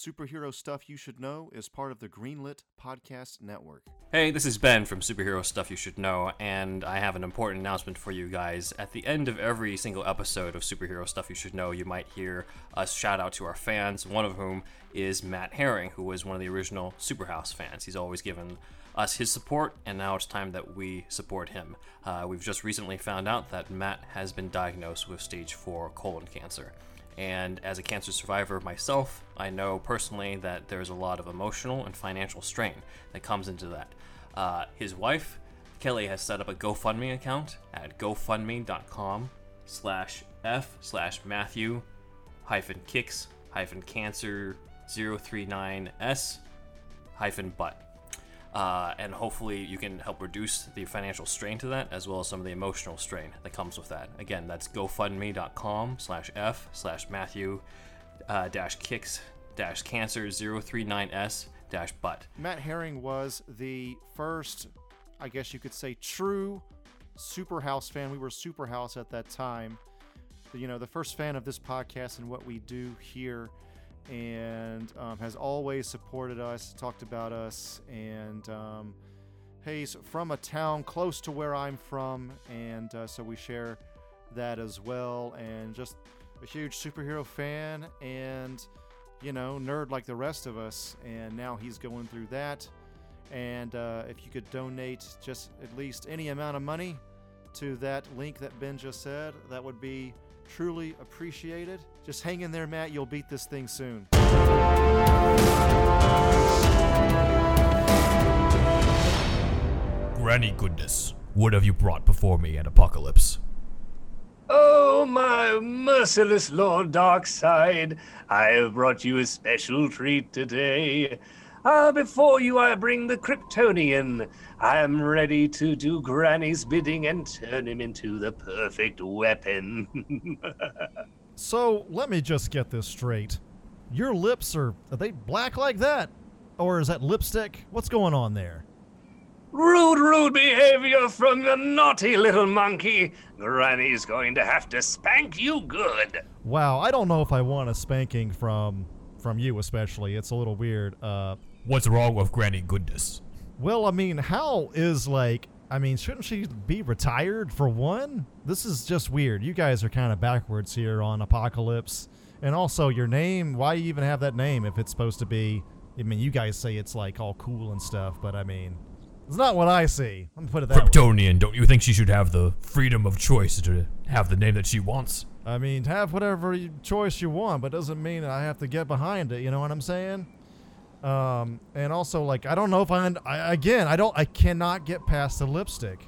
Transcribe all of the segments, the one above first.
Superhero Stuff You Should Know is part of the Greenlit Podcast Network. Hey, this is Ben from Superhero Stuff You Should Know, and I have an important announcement for you guys. At the end of every single episode of Superhero Stuff You Should Know, you might hear us shout out to our fans, one of whom is Matt Herring, who was one of the original Superhouse fans. He's always given us his support, and now it's time that we support him. Uh, we've just recently found out that Matt has been diagnosed with stage 4 colon cancer. And as a cancer survivor myself, I know personally that there's a lot of emotional and financial strain that comes into that. Uh, his wife, Kelly, has set up a GoFundMe account at gofundme.com slash f slash Matthew hyphen kicks hyphen cancer 039s hyphen butt. Uh, and hopefully you can help reduce the financial strain to that as well as some of the emotional strain that comes with that again that's gofundme.com slash f slash matthew uh, dash kicks dash cancer 039s dash butt Matt Herring was the first, I guess you could say, true super house fan. We were super house at that time. You know, the first fan of this podcast and what we do here and um, has always supported us, talked about us, and um, he's from a town close to where I'm from, and uh, so we share that as well. And just a huge superhero fan, and you know, nerd like the rest of us. And now he's going through that. And uh, if you could donate just at least any amount of money to that link that Ben just said, that would be truly appreciated. Just hang in there, Matt. You'll beat this thing soon. Granny goodness, what have you brought before me at Apokolips? Oh, my merciless Lord Darkseid, I have brought you a special treat today. Ah, before you I bring the Kryptonian. I am ready to do Granny's bidding and turn him into the perfect weapon. So let me just get this straight. Your lips are are they black like that? Or is that lipstick? What's going on there? rude, rude behavior from the naughty little monkey. Granny's going to have to spank you good. Wow, I don't know if I want a spanking from from you especially. It's a little weird. Uh What's wrong with Granny goodness? well, I mean, how is like I mean, shouldn't she be retired for one? This is just weird. You guys are kind of backwards here on Apokolips. And also your name, why do you even have that name if it's supposed to be I mean, you guys say it's like all cool and stuff, but I mean, it's not what I see. Let me put it that way. Kryptonian, don't you think she should have the freedom of choice to have the name that she wants? I mean, have whatever choice you want, but doesn't mean I have to get behind it. You know what I'm saying? Um, and also, like, I don't know if I, und- I again, I don't, I cannot get past the lipstick.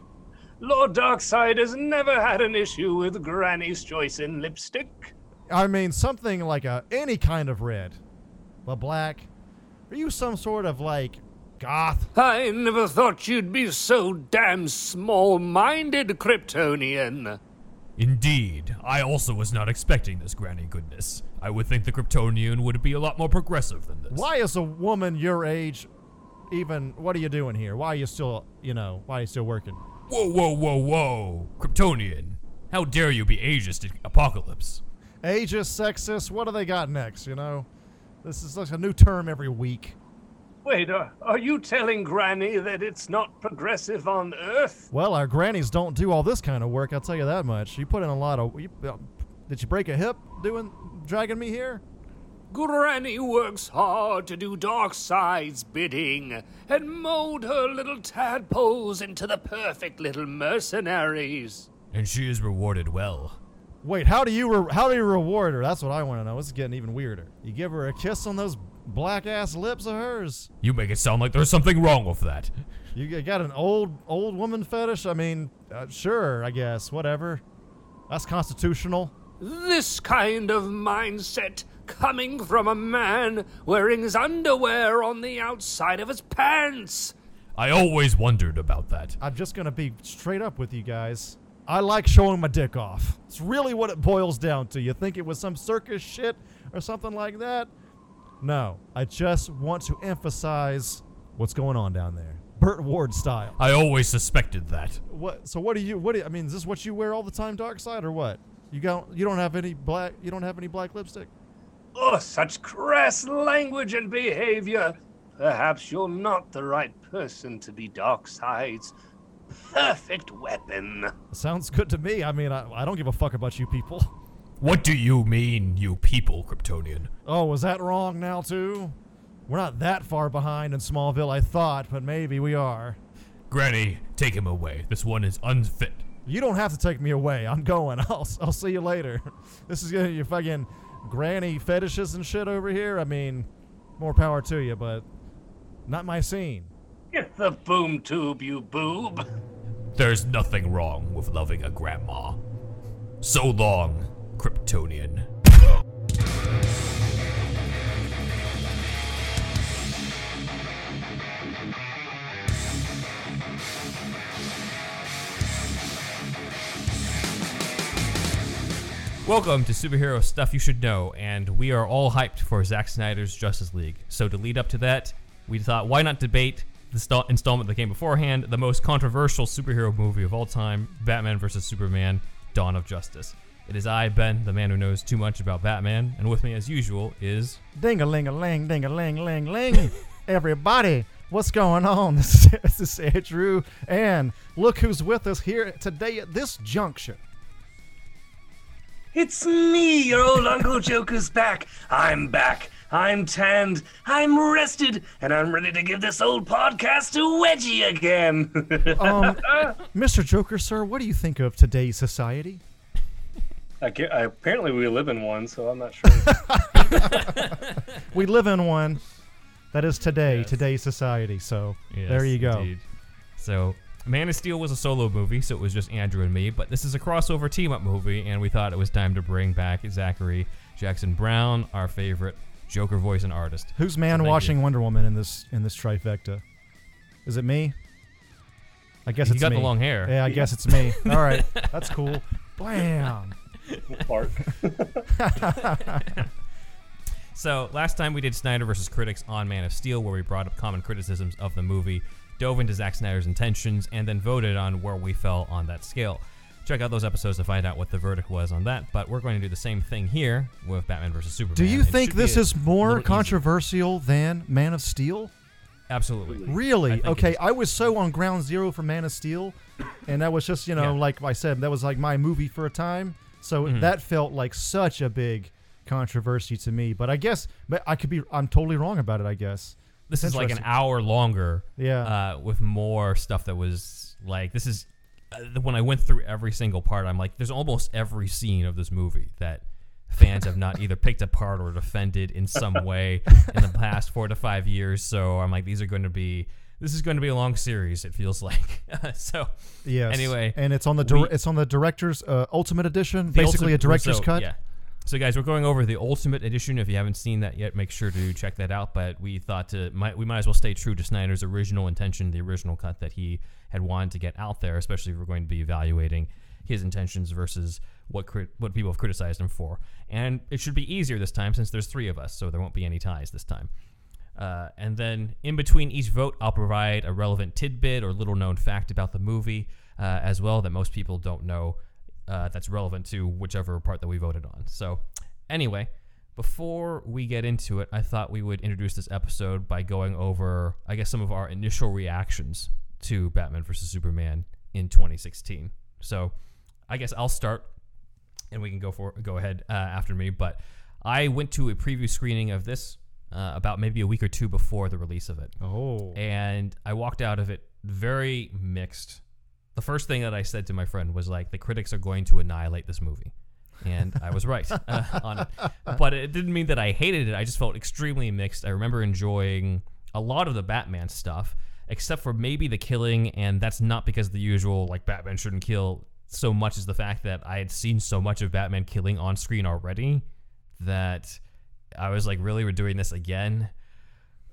Lord Darkseid has never had an issue with Granny's choice in lipstick. I mean, something like a any kind of red, but black. Are you some sort of like goth? I never thought you'd be so damn small minded, Kryptonian. Indeed, I also was not expecting this Granny goodness. I would think the Kryptonian would be a lot more progressive than this. Why is a woman your age even? What are you doing here? Why are you still, you know, why are you still working? Whoa, whoa, whoa, whoa! Kryptonian, how dare you be ageist in Apokolips? Ageist, sexist. What do they got next? You know, this is like a new term every week. Wait, uh, are you telling Granny that it's not progressive on Earth? Well, our grannies don't do all this kind of work. I'll tell you that much. You put in a lot of. You, uh, did you break a hip doing dragging me here? Granny works hard to do Darkseid's bidding and mold her little tadpoles into the perfect little mercenaries. And she is rewarded well. Wait, how do you re- how do you reward her? That's what I want to know. This is getting even weirder. You give her a kiss on those black ass lips of hers. You make it sound like there's something wrong with that. You got an old old woman fetish? I mean, uh, sure, I guess, whatever. That's constitutional. This kind of mindset coming from a man wearing his underwear on the outside of his pants. I always wondered about that. I'm just gonna be straight up with you guys. I like showing my dick off. It's really what it boils down to. You think it was some circus shit or something like that? No, I just want to emphasize what's going on down there, Burt Ward style. I always suspected that. What? So what do you? What do you, I mean? Is this what you wear all the time, Darkseid, or what? You don't? You don't have any black? You don't have any black lipstick? Oh, such crass language and behavior. Perhaps you're not the right person to be Darkseid's perfect weapon. Sounds good to me. I mean, I, I don't give a fuck about you people. What do you mean, you people, Kryptonian? Oh, was that wrong now, too? We're not that far behind in Smallville, I thought, but maybe we are. Granny, take him away. This one is unfit. You don't have to take me away. I'm going. I'll, I'll see you later. This is gonna your fucking granny fetishes and shit over here. I mean, more power to you, but not my scene. Get the boom tube, you boob. There's nothing wrong with loving a grandma. So long, Kryptonian. Welcome to Superhero Stuff You Should Know, and we are all hyped for Zack Snyder's Justice League. So, to lead up to that, we thought, why not debate the sta- installment that came beforehand, the most controversial superhero movie of all time, Batman vs. Superman Dawn of Justice. It is I, Ben, the man who knows too much about Batman, and with me, as usual, is. Ding a ling a ling, ding a ling ling ling. Everybody, what's going on? This is, Andrew, and look who's with us here today at this juncture. It's me, your old Uncle Joker's back. I'm back. I'm tanned. I'm rested. And I'm ready to give this old podcast to wedgie again. Um, Mr. Joker, sir, what do you think of today's society? I get, I, apparently, we live in one, so I'm not sure. We live in one that is today, today's society. So there you go. indeed. So, Man of Steel was a solo movie, so it was just Andrew and me, but this is a crossover team up movie, and we thought it was time to bring back Zachary Jackson Brown, our favorite Joker voice and artist. Who's man thank watching you. Wonder Woman in this in this trifecta? Is it me? I guess You it's got me. the long hair. Yeah, I guess it's me. All right, that's cool. Blam. Fart. So last time we did Snyder versus critics on Man of Steel, where we brought up common criticisms of the movie, dove into Zack Snyder's intentions, and then voted on where we fell on that scale. Check out those episodes to find out what the verdict was on that. But we're going to do the same thing here with Batman versus Superman. Do you think this is more easier. controversial than Man of Steel? Absolutely. Really? it Okay. I was so on ground zero for Man of Steel, and that was just you know Yeah. like I said that was like my movie for a time. So Mhm. that felt like such a big controversy to me. But I guess, but I could be I'm totally wrong about it. I guess. This is like an hour longer. Yeah. Uh, with more stuff that was like this is uh, when I went through every single part. I'm like, there's almost every scene of this movie that fans have not either picked apart or defended in some way in the past four to five years. So I'm like, these are going to be. This is going to be a long series. It feels like. so Yes. Anyway, and it's on the dir- we- it's on the director's uh, ultimate edition, basically ultimate- a director's so, cut. Yeah. So guys, we're going over the ultimate edition. If you haven't seen that yet, make sure to check that out. But we thought to might we might as well stay true to Snyder's original intention, the original cut that he had wanted to get out there, especially if we're going to be evaluating his intentions versus what what people have criticized him for. And it should be easier this time since there's three of us, so there won't be any ties this time. Uh, and then in between each vote, I'll provide a relevant tidbit or little known fact about the movie uh, as well that most people don't know uh, that's relevant to whichever part that we voted on. So, anyway, before we get into it, I thought we would introduce this episode by going over, I guess, some of our initial reactions to Batman vs. Superman in 2016. So, I guess I'll start and we can go for go ahead uh, after me. But I went to a preview screening of this uh, about maybe a week or two before the release of it, Oh. and I walked out of it very mixed. The first thing that I said to my friend was like, "The critics are going to annihilate this movie," and I was right uh, on it. But it didn't mean that I hated it. I just felt extremely mixed. I remember enjoying a lot of the Batman stuff, except for maybe the killing, and that's not because the usual like Batman shouldn't kill so much as the fact that I had seen so much of Batman killing on screen already that I was like, really, we're doing this again?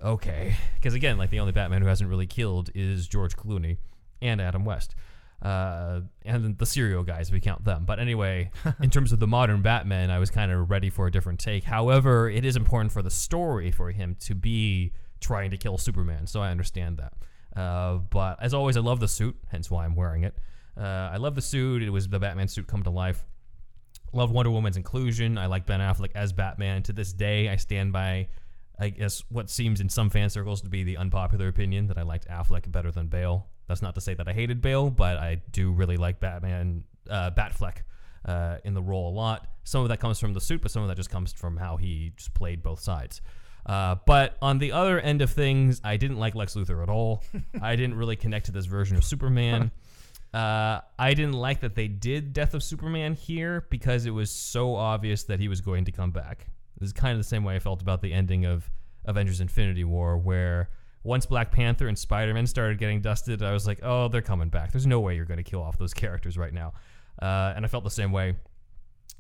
Okay, because again, like the only Batman who hasn't really killed is George Clooney and Adam West, uh, and the serial guys if we count them. But anyway, in terms of the modern Batman, I was kind of ready for a different take. However, it is important for the story for him to be trying to kill Superman, so I understand that. Uh, but as always, I love the suit, hence why I'm wearing it. Uh, I love the suit. It was the Batman suit come to life. Loved Wonder Woman's inclusion. I like Ben Affleck as Batman. To this day, I stand by, I guess, what seems in some fan circles to be the unpopular opinion that I liked Affleck better than Bale. That's not to say that I hated Bale, but I do really like Batman, uh, Batfleck uh, in the role a lot. Some of that comes from the suit, but some of that just comes from how he just played both sides. Uh, but on the other end of things, I didn't like Lex Luthor at all. I didn't really connect to this version of Superman. Uh, I didn't like that they did Death of Superman here because it was so obvious that he was going to come back. This is kind of the same way I felt about the ending of Avengers Infinity War, where once Black Panther and Spider Man started getting dusted, I was like, oh, they're coming back. There's no way you're going to kill off those characters right now. Uh, and I felt the same way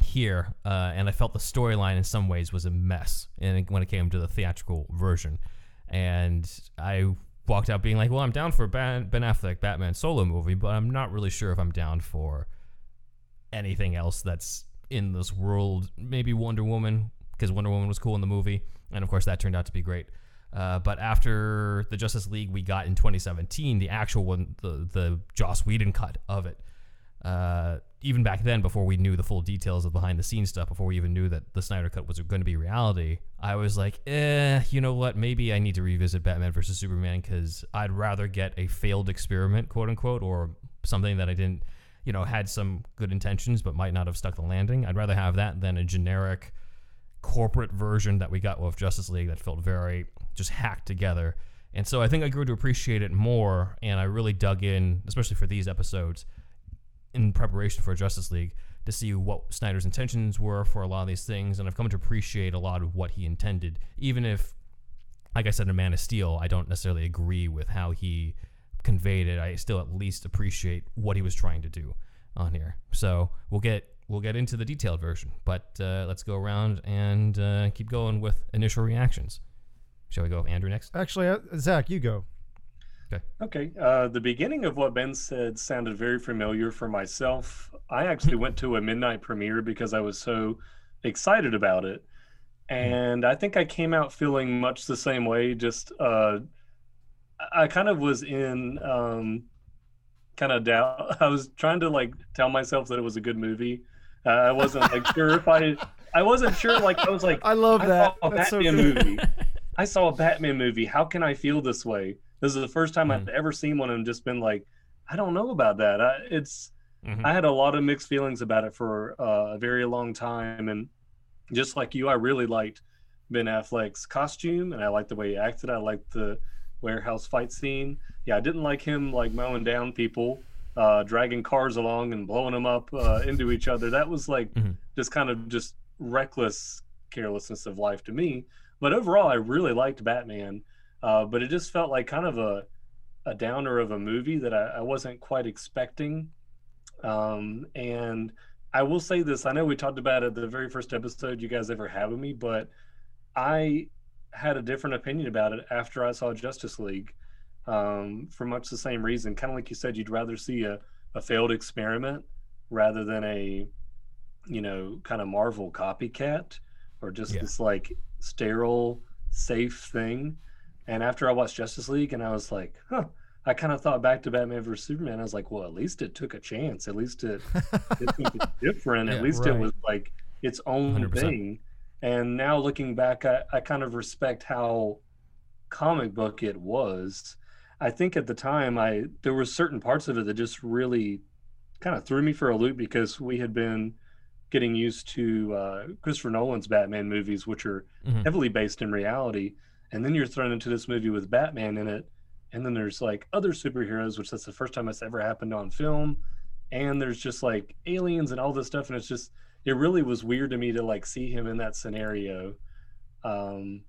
here, uh, and I felt the storyline in some ways was a mess. And when it came to the theatrical version, and I walked out being like, "Well, I'm down for Ben, Affleck Batman solo movie, but I'm not really sure if I'm down for anything else that's in this world. Maybe Wonder Woman because Wonder Woman was cool in the movie, and of course that turned out to be great. Uh, but after the Justice League we got in 2017, the actual one, the the Joss Whedon cut of it, uh, even back then, before we knew the full details of behind the scenes stuff, before we even knew that the Snyder Cut was going to be reality, I was like, eh, you know what? Maybe I need to revisit Batman versus Superman because I'd rather get a failed experiment, quote unquote, or something that I didn't, you know, had some good intentions but might not have stuck the landing. I'd rather have that than a generic corporate version that we got with Justice League that felt very just hacked together. And so I think I grew to appreciate it more, and I really dug in, especially for these episodes in preparation for Justice League to see what Snyder's intentions were for a lot of these things, and I've come to appreciate a lot of what he intended, even if, like I said in Man of Steel, I don't necessarily agree with how he conveyed it. I still at least appreciate what he was trying to do on here. So we'll get we'll get into the detailed version, but uh, let's go around and uh, keep going with initial reactions. Shall we go with Andrew next? Actually, uh, Zach, you go. Okay. Okay. Uh, the beginning of what Ben said sounded very familiar for myself. I actually went to a midnight premiere because I was so excited about it. And I think I came out feeling much the same way. Just, uh, I kind of was in um, kind of doubt. I was trying to like tell myself that it was a good movie. Uh, I wasn't like sure if I, I wasn't sure. Like, I was like, I love that. saw a That's so Batman good. movie. I saw a Batman movie. How can I feel this way? This is the first time I've ever seen one and just been like, I don't know about that. I, it's Mhm. I had a lot of mixed feelings about it for uh, a very long time, and just like you, I really liked Ben Affleck's costume, and I liked the way he acted. I liked the warehouse fight scene. Yeah, I didn't like him like mowing down people, uh, dragging cars along and blowing them up uh, into each other. That was like Mhm. just kind of just reckless carelessness of life to me. But overall, I really liked Batman. Uh, but it just felt like kind of a a downer of a movie that I, I wasn't quite expecting. Um, and I will say this: I know we talked about it the very first episode you guys ever had with me, but I had a different opinion about it after I saw Justice League. Um, for much the same reason, kind of like you said, you'd rather see a, a failed experiment rather than a, you know, kind of Marvel copycat or just Yeah. this like sterile, safe thing. And after I watched Justice League, and I was like, huh, I kind of thought back to Batman vs Superman. I was like, well, at least it took a chance. At least it, it something different. Yeah, At least right. it was like its own 100%. thing. And now looking back, I, I kind of respect how comic book it was. I think at the time, I there were certain parts of it that just really kind of threw me for a loop because we had been getting used to uh, Christopher Nolan's Batman movies, which are Mhm. heavily based in reality, and then you're thrown into this movie with Batman in it, and then there's like other superheroes, which that's the first time it's ever happened on film, and there's just like aliens and all this stuff, and it's just it really was weird to me to like see him in that scenario. Um,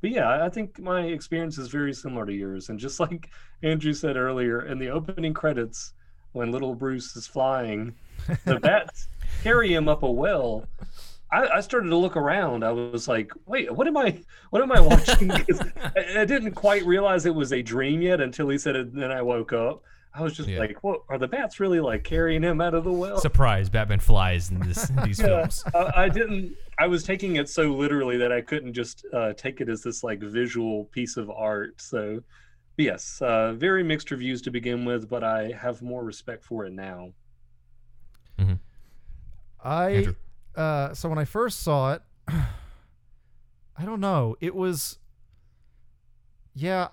but yeah, I- I think my experience is very similar to yours, and just like Andrew said earlier, in the opening credits, when little Bruce is flying, the bats carry him up a well. I, I started to look around. I was like, "Wait, what am I? What am I watching?" I, I didn't quite realize it was a dream yet until he said it. And then I woke up. I was just Yeah. like, "What are the bats really like carrying him out of the well?" Surprise! Batman flies in this these Yeah, films. I, I didn't. I was taking it so literally that I couldn't just uh, take it as this like visual piece of art. So, yes, uh, very mixed reviews to begin with, but I have more respect for it now. I uh, so when I first saw it, I don't know. It was, yeah,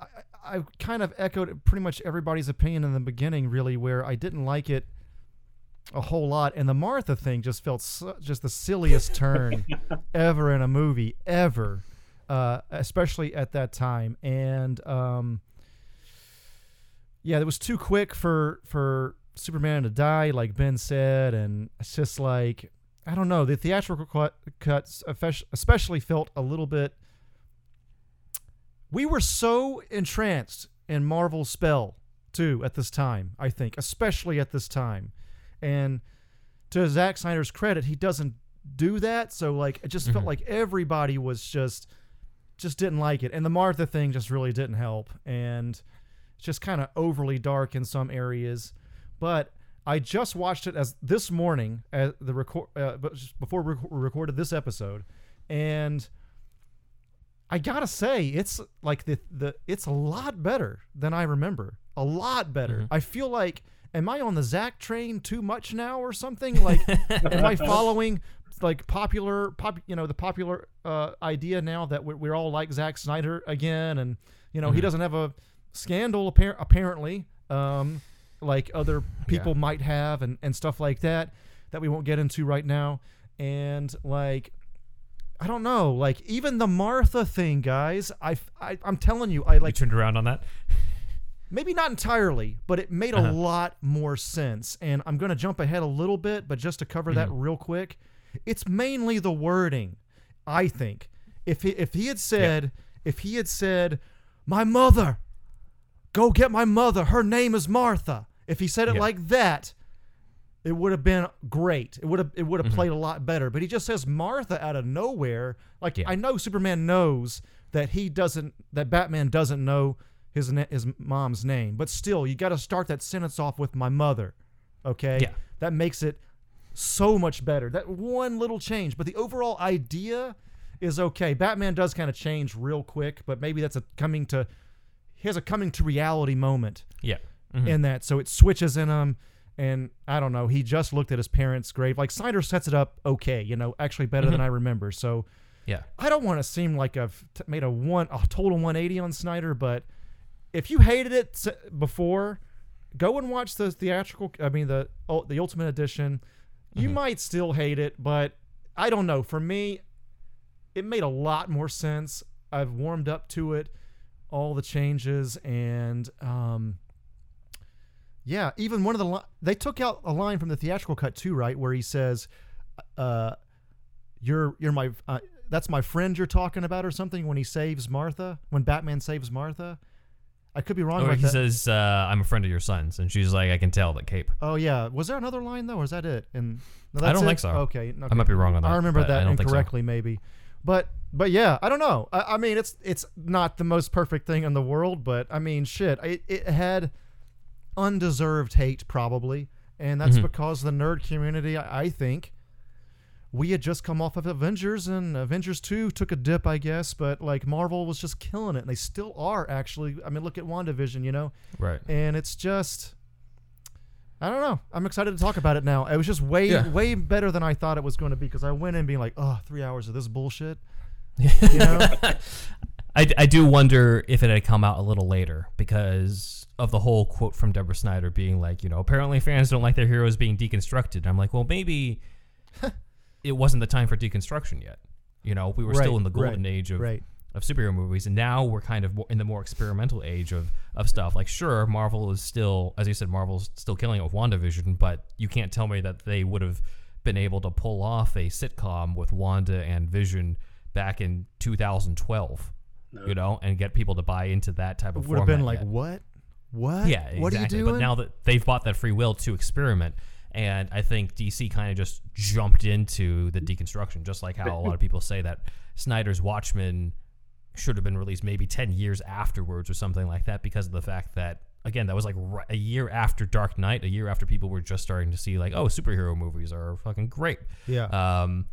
I, I kind of echoed pretty much everybody's opinion in the beginning, really, where I didn't like it a whole lot, and the Martha thing just felt so, just the silliest turn ever in a movie ever, uh, especially at that time, and um, yeah, it was too quick for for Superman to die, like Ben said, and it's just like I don't know. The theatrical cut, cuts, especially, felt a little bit. We were so entranced in Marvel's spell too at this time. I think, especially at this time, and to Zack Snyder's credit, he doesn't do that. So like, it just mm-hmm. felt like everybody was just just didn't like it, and the Martha thing just really didn't help, and it's just kind of overly dark in some areas. But I just watched it as this morning at the record uh, before we recorded this episode, and I gotta say it's like the the it's a lot better than I remember. A lot better. Mm-hmm. I feel like am I on the Zach train too much now or something? Like am I following like popular pop you know the popular uh, idea now that we're, we're all like Zack Snyder again, and you know mm-hmm. he doesn't have a scandal appar- apparently. Um, like other people yeah. might have and, and stuff like that that we won't get into right now. And like I don't know, like even the Martha thing, guys. I, I am telling you, I like you turned around on that. maybe not entirely, but it made uh-huh. a lot more sense. And I'm going to jump ahead a little bit, but just to cover mm-hmm. that real quick, it's mainly the wording. I think if he if he had said yeah. if he had said my mother, go get my mother. Her name is Martha. If he said it yeah. like that, it would have been great. It would have it would have mm-hmm. played a lot better. But he just says Martha out of nowhere. Like yeah. I know Superman knows that he doesn't that Batman doesn't know his his mom's name, but still you got to start that sentence off with my mother. Okay? Yeah. That makes it so much better. That one little change, but the overall idea is okay. Batman does kind of change real quick, but maybe that's a coming to he has a coming to reality moment. Yeah mm-hmm. in that. So it switches in him. And I don't know. He just looked at his parents' grave. Like Snyder sets it up okay, you know, actually better mm-hmm. than I remember. So yeah, I don't want to seem like I've t- made a one a total 180 on Snyder, but if you hated it before, go and watch the theatrical. I mean the the Ultimate Edition. You mm-hmm. might still hate it, but I don't know. For me, it made a lot more sense. I've warmed up to it, all the changes, and um, yeah, even one of the li- they took out a line from the theatrical cut too, right, where he says, uh, "You're you're my uh, that's my friend you're talking about or something." When he saves Martha, when Batman saves Martha, I could be wrong. Or he that. says, uh, "I'm a friend of your son's," and she's like, "I can tell that cape." Oh yeah, was there another line though, or is that it? And no, I don't it? think so. Okay, okay, I might be wrong on that. I remember that I incorrectly, so. maybe. But but yeah, I don't know. I, I, mean, it's it's not the most perfect thing in the world, but I mean, shit, it, it had undeserved hate, probably. And that's mm-hmm. because the nerd community, I, I think, we had just come off of Avengers, and Avengers 2 took a dip, I guess, but like Marvel was just killing it. And they still are, actually. I mean, look at WandaVision, you know? Right. And it's just. I don't know. I'm excited to talk about it now. It was just way, yeah. way better than I thought it was going to be because I went in being like, oh, three hours of this bullshit. you know? I, I do wonder if it had come out a little later because of the whole quote from Deborah Snyder being like, you know, apparently fans don't like their heroes being deconstructed. And I'm like, well, maybe it wasn't the time for deconstruction yet. You know, we were right, still in the golden right, age of right. of superhero movies, and now we're kind of in the more experimental age of of stuff. Like, sure, Marvel is still, as you said, Marvel's still killing it with WandaVision, but you can't tell me that they would have been able to pull off a sitcom with Wanda and Vision back in 2012. No. You know, and get people to buy into that type of. It would have been like yet. what? What? Yeah, exactly. What are you doing? But now that they've bought that free will to experiment, and I think DC kind of just jumped into the deconstruction, just like how a lot of people say that Snyder's Watchmen should have been released maybe 10 years afterwards or something like that because of the fact that again that was like a year after dark knight a year after people were just starting to see like oh superhero movies are fucking great yeah um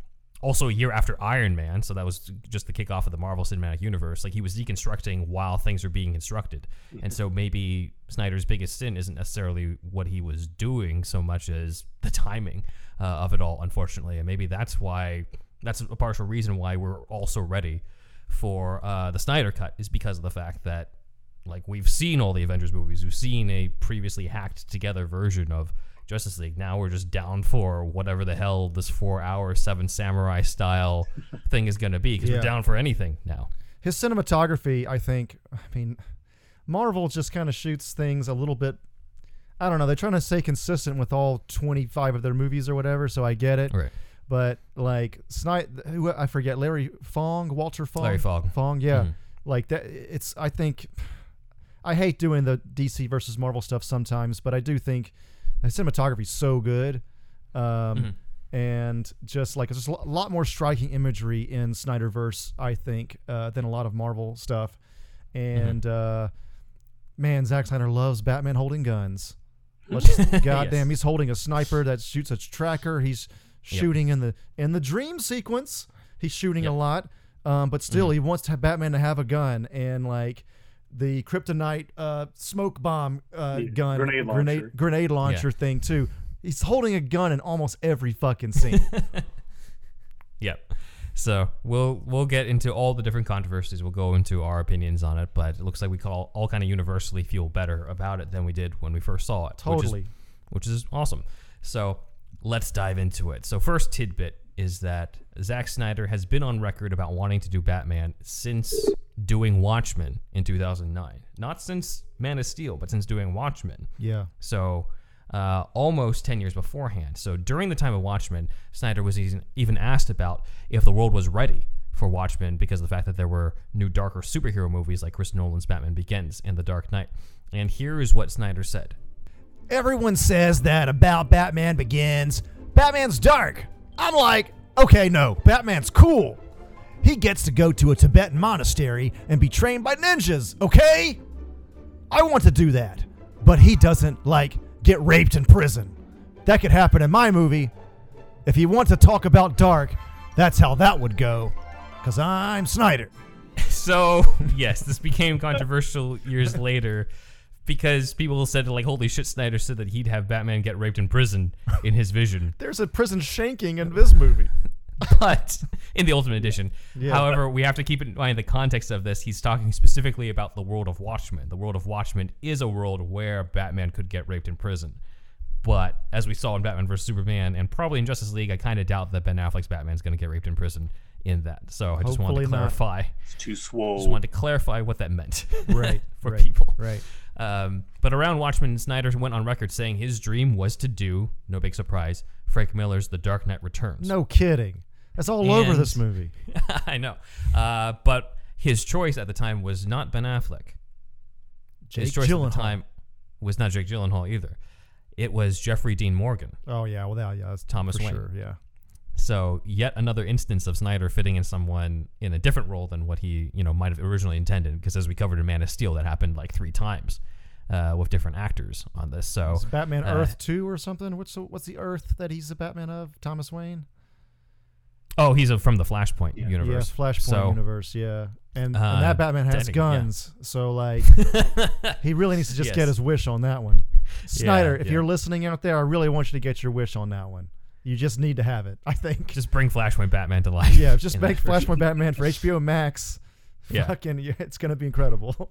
also a year after Iron Man, so that was just the kickoff of the Marvel Cinematic Universe. Like he was deconstructing while things were being constructed, and so maybe Snyder's biggest sin isn't necessarily what he was doing so much as the timing uh, of it all. Unfortunately, and maybe that's why that's a partial reason why we're also ready for uh, the Snyder cut is because of the fact that like we've seen all the Avengers movies, we've seen a previously hacked together version of Justice League. Now we're just down for whatever the hell this four hour seven samurai style thing is going to be because Yeah. we're down for anything now. His cinematography, I think, I mean, Marvel just kind of shoots things a little bit. I don't know. They're trying to stay consistent with all 25 of their movies or whatever, so I get it. Right. But like Snyder, who I forget, Larry Fong, Walter Fong, Larry Fong. Fong, yeah, Mhm. like that. It's I think I hate doing the DC versus Marvel stuff sometimes, but I do think the cinematography is so good, um, Mhm. and just like there's a lot more striking imagery in Snyderverse, I think, uh, than a lot of Marvel stuff. And uh, man, Zack Snyder loves Batman holding guns. Let's just, goddamn, he's holding a sniper that shoots a tracker. He's shooting in the in the dream sequence. He's shooting Yep. a lot, um, but still, he wants to have Batman to have a gun and like the kryptonite uh, smoke bomb uh, Yeah, gun grenade grenade, launcher. grenade launcher thing too. He's holding a gun in almost every fucking scene. Yep. So we'll we'll get into all the different controversies. We'll go into our opinions on it, but it looks like we could all, all kind of universally feel better about it than we did when we first saw it. which is- totally. which is awesome. So let's dive into it. So first tidbit is that Zack Snyder has been on record about wanting to do Batman since doing Watchmen in 2009. Not since Man of Steel, but since doing Watchmen. Yeah. So uh, almost 10 years beforehand. So during the time of Watchmen, Snyder was even, even asked about if the world was ready for Watchmen because of the fact that there were new darker superhero movies like Chris Nolan's Batman Begins and The Dark Knight. And here is what Snyder said. Everyone says that about Batman Begins. Batman's dark. I'm like, okay, no, Batman's cool. He gets to go to a Tibetan monastery and be trained by ninjas, okay? I want to do that. But he doesn't, like, get raped in prison. That could happen in my movie. If you want to talk about dark, that's how that would go. Because I'm Snyder. So yes, this became controversial years later because people said like, "Holy shit!" Snyder said that he'd have Batman get raped in prison in his vision, There's a prison shanking in this movie. but in the Ultimate Edition. Yeah. However, we have to keep in mind the context of this. He's talking specifically about the world of Watchmen. The world of Watchmen is a world where Batman could get raped in prison. But as we saw in Batman vs Superman and probably in Justice League, I kind of doubt that Ben Affleck's Batman's going to get raped in prison in that. So I just wanted Hopefully to not. clarify. It's too swole. Just wanted to clarify what that meant. Right. for right, people. Right. Um, but around Watchmen, Snyder went on record saying his dream was to do, no big surprise, Frank Miller's The Dark Knight Returns. No kidding. That's all over this movie. I know. Uh, but his choice at the time was not Ben Affleck. Jake his choice Gyllenhaal. at the time was not Jake Gyllenhaal either. It was Jeffrey Dean Morgan. Oh yeah, well that yeah, that's Thomas Wayne. sure. Yeah. So yet another instance of Snyder fitting in someone in a different role than what he, you know, might have originally intended. Because as we covered in Man of Steel, that happened like three times uh, with different actors on this. So Is Batman uh, Earth two or something? What's the, what's the Earth that he's the Batman of? Thomas Wayne. Oh, he's a, from the Flashpoint Yeah. universe. Yes, Flashpoint So- universe. Yeah, and, Uh, and that Batman has yeah. guns. So like, he really needs to just Yes. get his wish on that one. Snyder, if yeah. you're listening out there, I really want you to get your wish on that one. You just need to have it. I think. Just bring Flashpoint Batman to life. yeah, just make. Flashpoint Batman for HBO Max. Yeah. Fucking, yeah, it's gonna be incredible.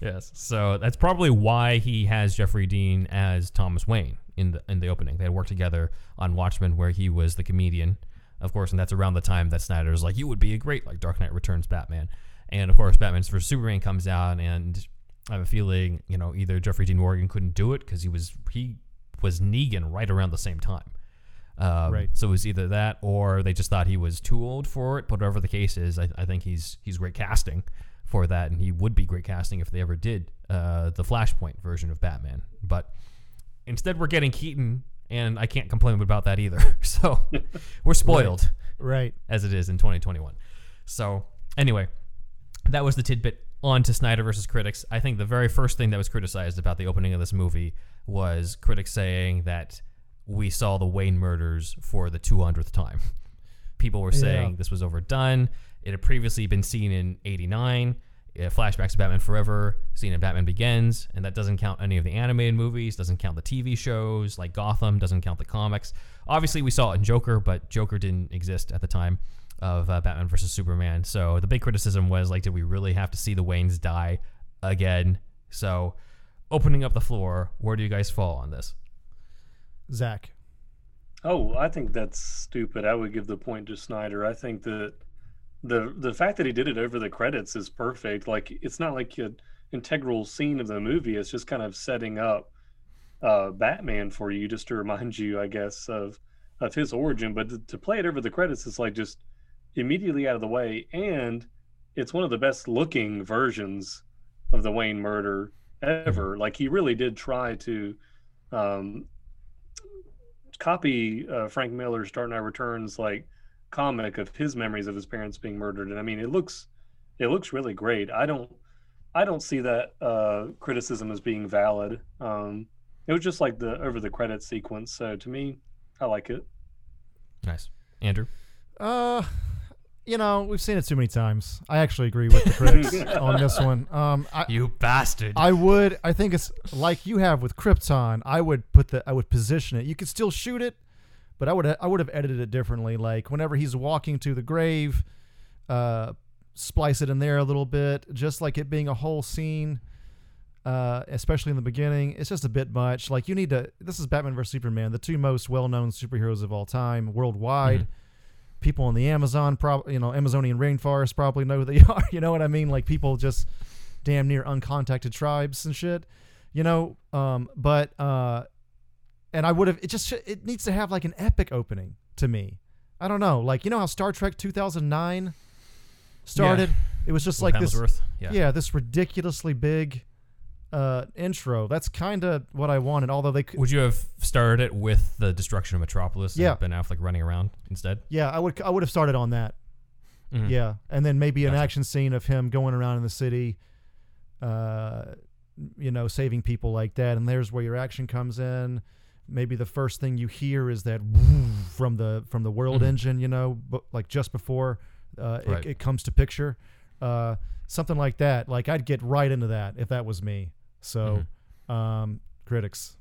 Yes. So that's probably why he has Jeffrey Dean as Thomas Wayne in the in the opening. They had worked together on Watchmen, where he was the comedian, of course, and that's around the time that Snyder's like, "You would be a great like Dark Knight Returns Batman," and of course, Batman's vs Superman comes out, and I have a feeling you know either Jeffrey Dean Morgan couldn't do it because he was he was Negan right around the same time. Um, Right. So it was either that or they just thought he was too old for it. But whatever the case is, I, I think he's he's great casting for that, and he would be great casting if they ever did uh, the Flashpoint version of Batman. But instead, we're getting Keaton, and I can't complain about that either. so we're spoiled right. as it is in 2021. So anyway, that was the tidbit. On to Snyder versus critics. I think the very first thing that was criticized about the opening of this movie was critics saying that we saw the Wayne murders for the 200th time. People were saying this was overdone. It had previously been seen in '89. Flashbacks to Batman Forever, seen in Batman Begins, and that doesn't count any of the animated movies, doesn't count the TV shows like Gotham, doesn't count the comics. Obviously, we saw it in Joker, but Joker didn't exist at the time of uh, Batman versus Superman. So the big criticism was like, did we really have to see the Waynes die again? So, opening up the floor, where do you guys fall on this? Zach. Oh, I think that's stupid. I would give the point to Snyder. I think that the the fact that he did it over the credits is perfect. Like it's not like an integral scene of the movie. It's just kind of setting up uh, Batman for you, just to remind you, I guess, of of his origin. But to, to play it over the credits is like just immediately out of the way, and it's one of the best looking versions of the Wayne murder ever. Like he really did try to um, copy uh, Frank Miller's Dark Knight Returns like comic of his memories of his parents being murdered, and I mean it looks it looks really great. I don't I don't see that uh, criticism as being valid. Um, it was just like the over the credit sequence, so to me, I like it. Nice, Andrew. Uh, you know, we've seen it too many times. I actually agree with the critics on this one. Um, I, You bastard. I would. I think it's like you have with Krypton. I would put the. I would position it. You could still shoot it, but I would. I would have edited it differently. Like whenever he's walking to the grave, uh, splice it in there a little bit, just like it being a whole scene. Uh, especially in the beginning, it's just a bit much. Like you need to. This is Batman vs Superman, the two most well-known superheroes of all time worldwide. People in the Amazon, prob- you know, Amazonian rainforest probably know who they are. You know what I mean? Like people just damn near uncontacted tribes and shit. You know, um, but uh, and I would have. It just it needs to have like an epic opening to me. I don't know, like you know how Star Trek 2009 started. It was just With like this. Yeah. Yeah. this ridiculously big uh, intro. That's kind of what I wanted. Although they, could, Would you have started it with the destruction of Metropolis? Yeah. And Ben Affleck running around instead. yeah, I would I would have started on that. Mhm. Yeah, and then maybe an Gotcha. action scene of him going around in the city, uh, you know, saving people like that. And there's where your action comes in. Maybe the first thing you hear is that from the from the world Mhm. engine, you know, but like just before uh, Right. it, it comes to picture, uh, something like that. Like I'd get right into that if that was me. So, Mm-hmm. um, critics.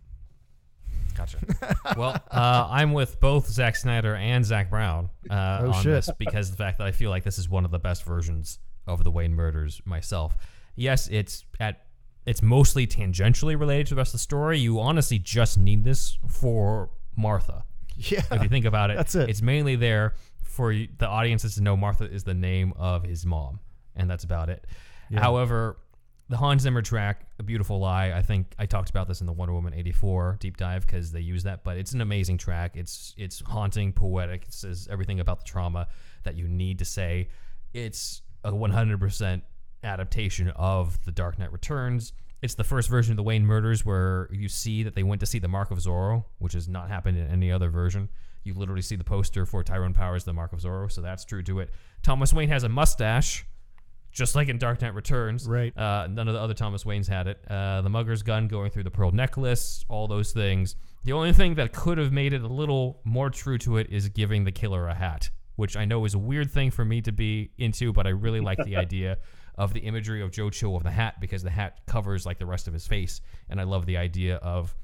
Gotcha. well, uh, I'm with both Zack Snyder and Zack Brown uh, Oh, on shit. this because the fact that I feel like this is one of the best versions of the Wayne murders myself. Yes, it's at it's mostly tangentially related to the rest of the story. You honestly just need this for Martha. Yeah, If you think about it, That's it. It's mainly there for the audiences to know Martha is the name of his mom, and that's about it. However, the Hans Zimmer track, "A Beautiful Lie," I think I talked about this in the Wonder Woman '84 deep dive because they use that. But it's an amazing track. It's it's haunting, poetic. It says everything about the trauma that you need to say. It's a 100% adaptation of The Dark Knight Returns. It's the first version of the Wayne murders where you see that they went to see the Mark of Zorro, which has not happened in any other version. You literally see the poster for Tyrone Powers, the Mark of Zorro, so that's true to it. Thomas Wayne has a mustache, just like in Dark Knight Returns. Right. Uh, none of the other Thomas Waynes had it. Uh, the Mugger's gun going through the pearl necklace, all those things. The only thing that could have made it a little more true to it is giving the killer a hat, which I know is a weird thing for me to be into, but I really like the idea of the imagery of Joe Chill of the hat because the hat covers like the rest of his face, and I love the idea of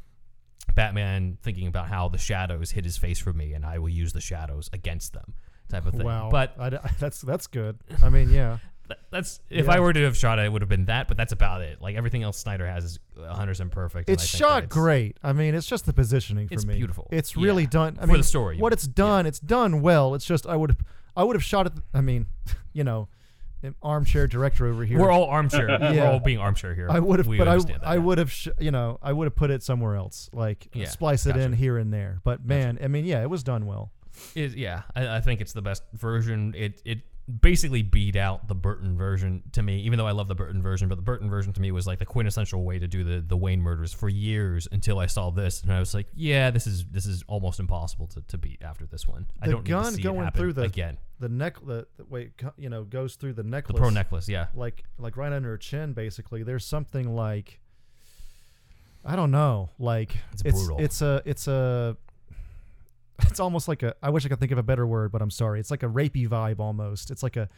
Batman thinking about how the shadows hid his face from me, and I will use the shadows against them, type of thing. wow. But I that's that's good. I mean, yeah. That's if Yeah. I were to have shot it, it would have been that. But that's about it. Like everything else Snyder has is 100 percent perfect. It's shot that great. I mean, it's just the positioning for It's me. beautiful. It's really Yeah. done. I For mean, the story, What mean. it's done, it's done well. It's just I would I would have shot it. I mean, you know, armchair director over here. We're all armchair. yeah. We're all being armchair here. I would have, but I that, I yeah. would have, sh- you know, I would have put it somewhere else, like Yeah, splice it in here and there. But man, I mean, yeah, it was done well. It- yeah, I, I think it's the best version. It it basically beat out the Burton version to me, even though I love the Burton version. But the Burton version to me was like the quintessential way to do the the Wayne murders for years until I saw this, and I was like, yeah, this is this is almost impossible to, to beat after this one. I The don't gun need to see going through the again. The neck, the, the wait, you know, goes through the The necklace, pro necklace, yeah. like like right under her chin. Basically, there's something like, I don't know, like It's it's brutal. it's a it's a it's almost like a I wish I could think of a better word, but I'm sorry. It's like a rapey vibe almost. It's like a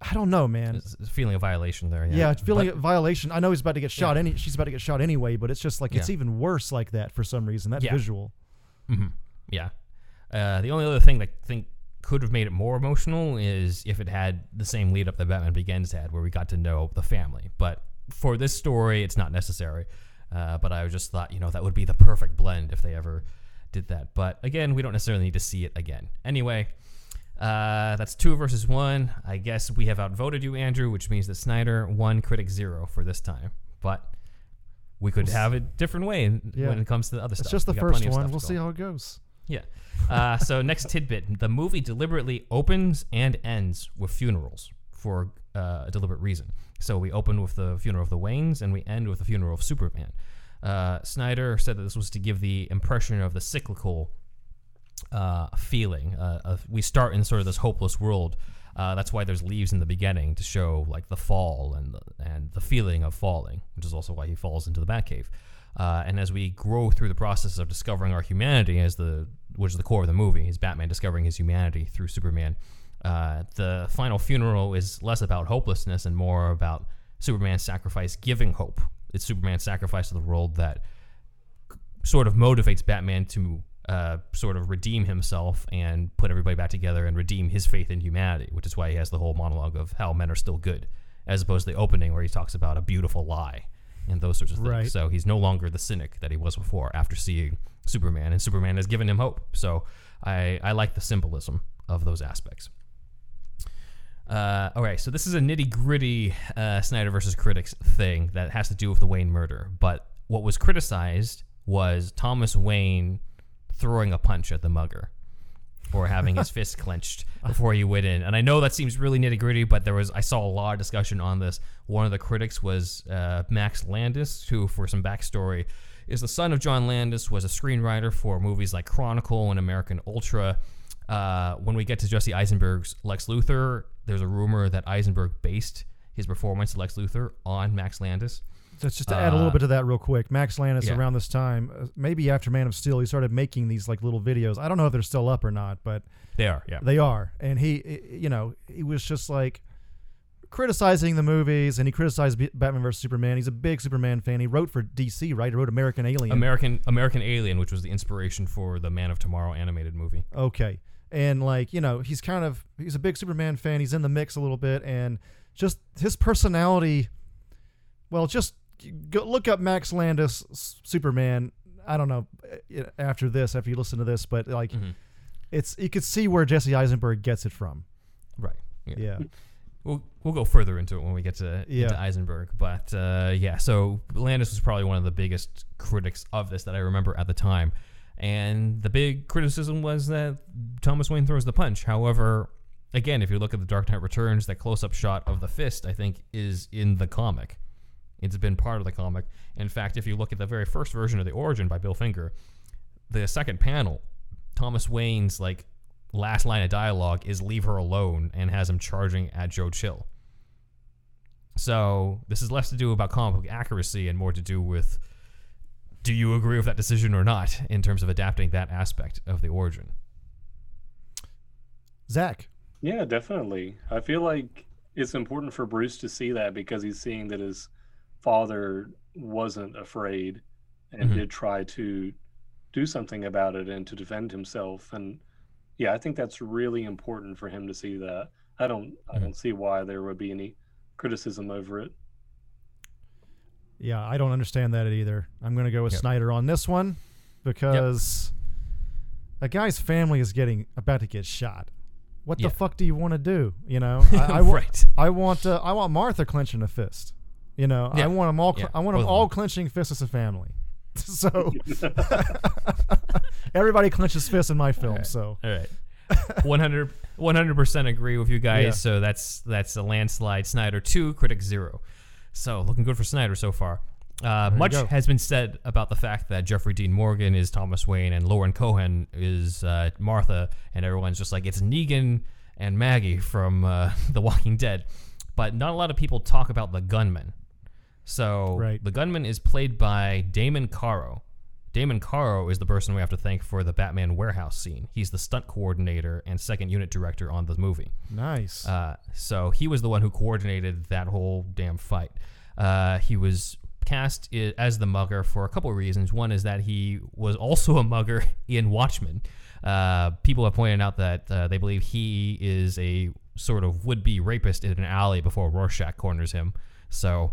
I don't know, man. It's a feeling of violation there. Yeah, Yeah, it's feeling But- a violation. I know he's about to get shot. Any, she's about to get shot anyway. But it's just like it's Yeah. even worse like that for some reason. That Yeah. visual. Mhm. Yeah. Uh, the only other thing that I think could have made it more emotional is if it had the same lead up that Batman Begins had, where we got to know the family. But for this story, it's not necessary. Uh, but I just thought, you know, that would be the perfect blend if they ever did that. But again, we don't necessarily need to see it again. Anyway, uh, that's two versus one. I guess we have outvoted you, Andrew, which means that Snyder won critic zero for this time. But we could have it different way Yeah. when it comes to the other It's stuff. just the first one. We'll see how it goes. Yeah. Uh, so next tidbit: the movie deliberately opens and ends with funerals for uh, a deliberate reason. So we open with the funeral of the Waynes, and we end with the funeral of Superman. Uh, Snyder said that this was to give the impression of the cyclical uh, feeling. Uh, of, we start in sort of this hopeless world. Uh, that's why there's leaves in the beginning to show like the fall and the, and the feeling of falling, which is also why he falls into the Batcave. Uh, and as we grow through the process of discovering our humanity, as the which is the core of the movie, is Batman discovering his humanity through Superman. Uh, the final funeral is less about hopelessness and more about Superman's sacrifice giving hope. It's Superman's sacrifice to the world that sort of motivates Batman to uh, sort of redeem himself and put everybody back together and redeem his faith in humanity, which is why he has the whole monologue of how men are still good, as opposed to the opening where he talks about a beautiful lie and those sorts of things. Right. So he's no longer the cynic that he was before after seeing Superman, and Superman has given him hope. So I, I like the symbolism of those aspects. Uh, all right, so this is a nitty gritty uh, Snyder versus critics thing that has to do with the Wayne murder. But what was criticized was Thomas Wayne throwing a punch at the mugger or having his fist clenched before he went in. And I know that seems really nitty gritty, but there was I saw a lot of discussion on this. One of the critics was uh, Max Landis, who, for some backstory, is the son of John Landis, was a screenwriter for movies like Chronicle and American Ultra. Uh, when we get to Jesse Eisenberg's Lex Luthor, there's a rumor that Eisenberg based his performance of Lex Luthor on Max Landis. Just, just to add a little Uh, bit to that real quick, Max Landis yeah. around this time, uh, maybe after Man of Steel, he started making these like little videos. I don't know if they're still up or not, but They are, yeah. they are. And he, you know, he was just like criticizing the movies, and he criticized B- Batman vs Superman. He's a big Superman fan. He wrote for DC, right? He wrote American Alien. American American Alien, which was the inspiration for the Man of Tomorrow animated movie. Okay. And like, you know, he's kind of he's a big Superman fan. He's in the mix a little bit and just his personality well, just go look up Max Landis Superman. I don't know uh, after this, after you listen to this, but like Mhm. it's you could see where Jesse Eisenberg gets it from. Right. Yeah. Yeah. We'll we'll go further into it when we get to Yeah. into Eisenberg. But uh, yeah, so Landis was probably one of the biggest critics of this that I remember at the time. And the big criticism was that Thomas Wayne throws the punch. However, again, if you look at the Dark Knight Returns, that close up shot of the fist, I think, is in the comic. It's been part of the comic. In fact, if you look at the very first version of the Origin by Bill Finger, the second panel, Thomas Wayne's like last line of dialogue is "Leave her alone" and has him charging at Joe Chill. So this is less to do about comic book accuracy and more to do with do you agree with that decision or not in terms of adapting that aspect of the origin. Zach. Yeah, definitely. I feel like it's important for Bruce to see that because he's seeing that his father wasn't afraid and Mhm. did try to do something about it and to defend himself. And yeah, I think that's really important for him to see that. I don't I Mhm. don't see why there would be any criticism over it. Yeah, I don't understand that either. I'm going to go with Yep. Snyder on this one because a guy's family is getting about to get shot. What Yeah. the fuck do you want to do? You know, I, I, right. I want uh, I want Martha clenching a fist. You know, I want them all. Cl- Yeah, I want them both all clenching fists as a family. so everybody clenches fists in my film. Alright. So All right. 100 percent agree with you guys. Yeah. So that's that's a landslide. Snyder two, critic zero. So looking good for Snyder so far. Uh, much go. has been said about the fact that Jeffrey Dean Morgan is Thomas Wayne and Lauren Cohan is uh, Martha, and everyone's just like it's Negan and Maggie from uh, The Walking Dead. But not a lot of people talk about the gunman. So Right. the gunman is played by Damon Caro, Damon Caro is the person we have to thank for the Batman warehouse scene. He's the stunt coordinator and second unit director on the movie. Nice. Uh, so he was the one who coordinated that whole damn fight. Uh, he was cast i- as the mugger for a couple of reasons. One is that he was also a mugger in Watchmen. Uh, people have pointed out that uh, they believe he is a sort of would-be rapist in an alley before Rorschach corners him. So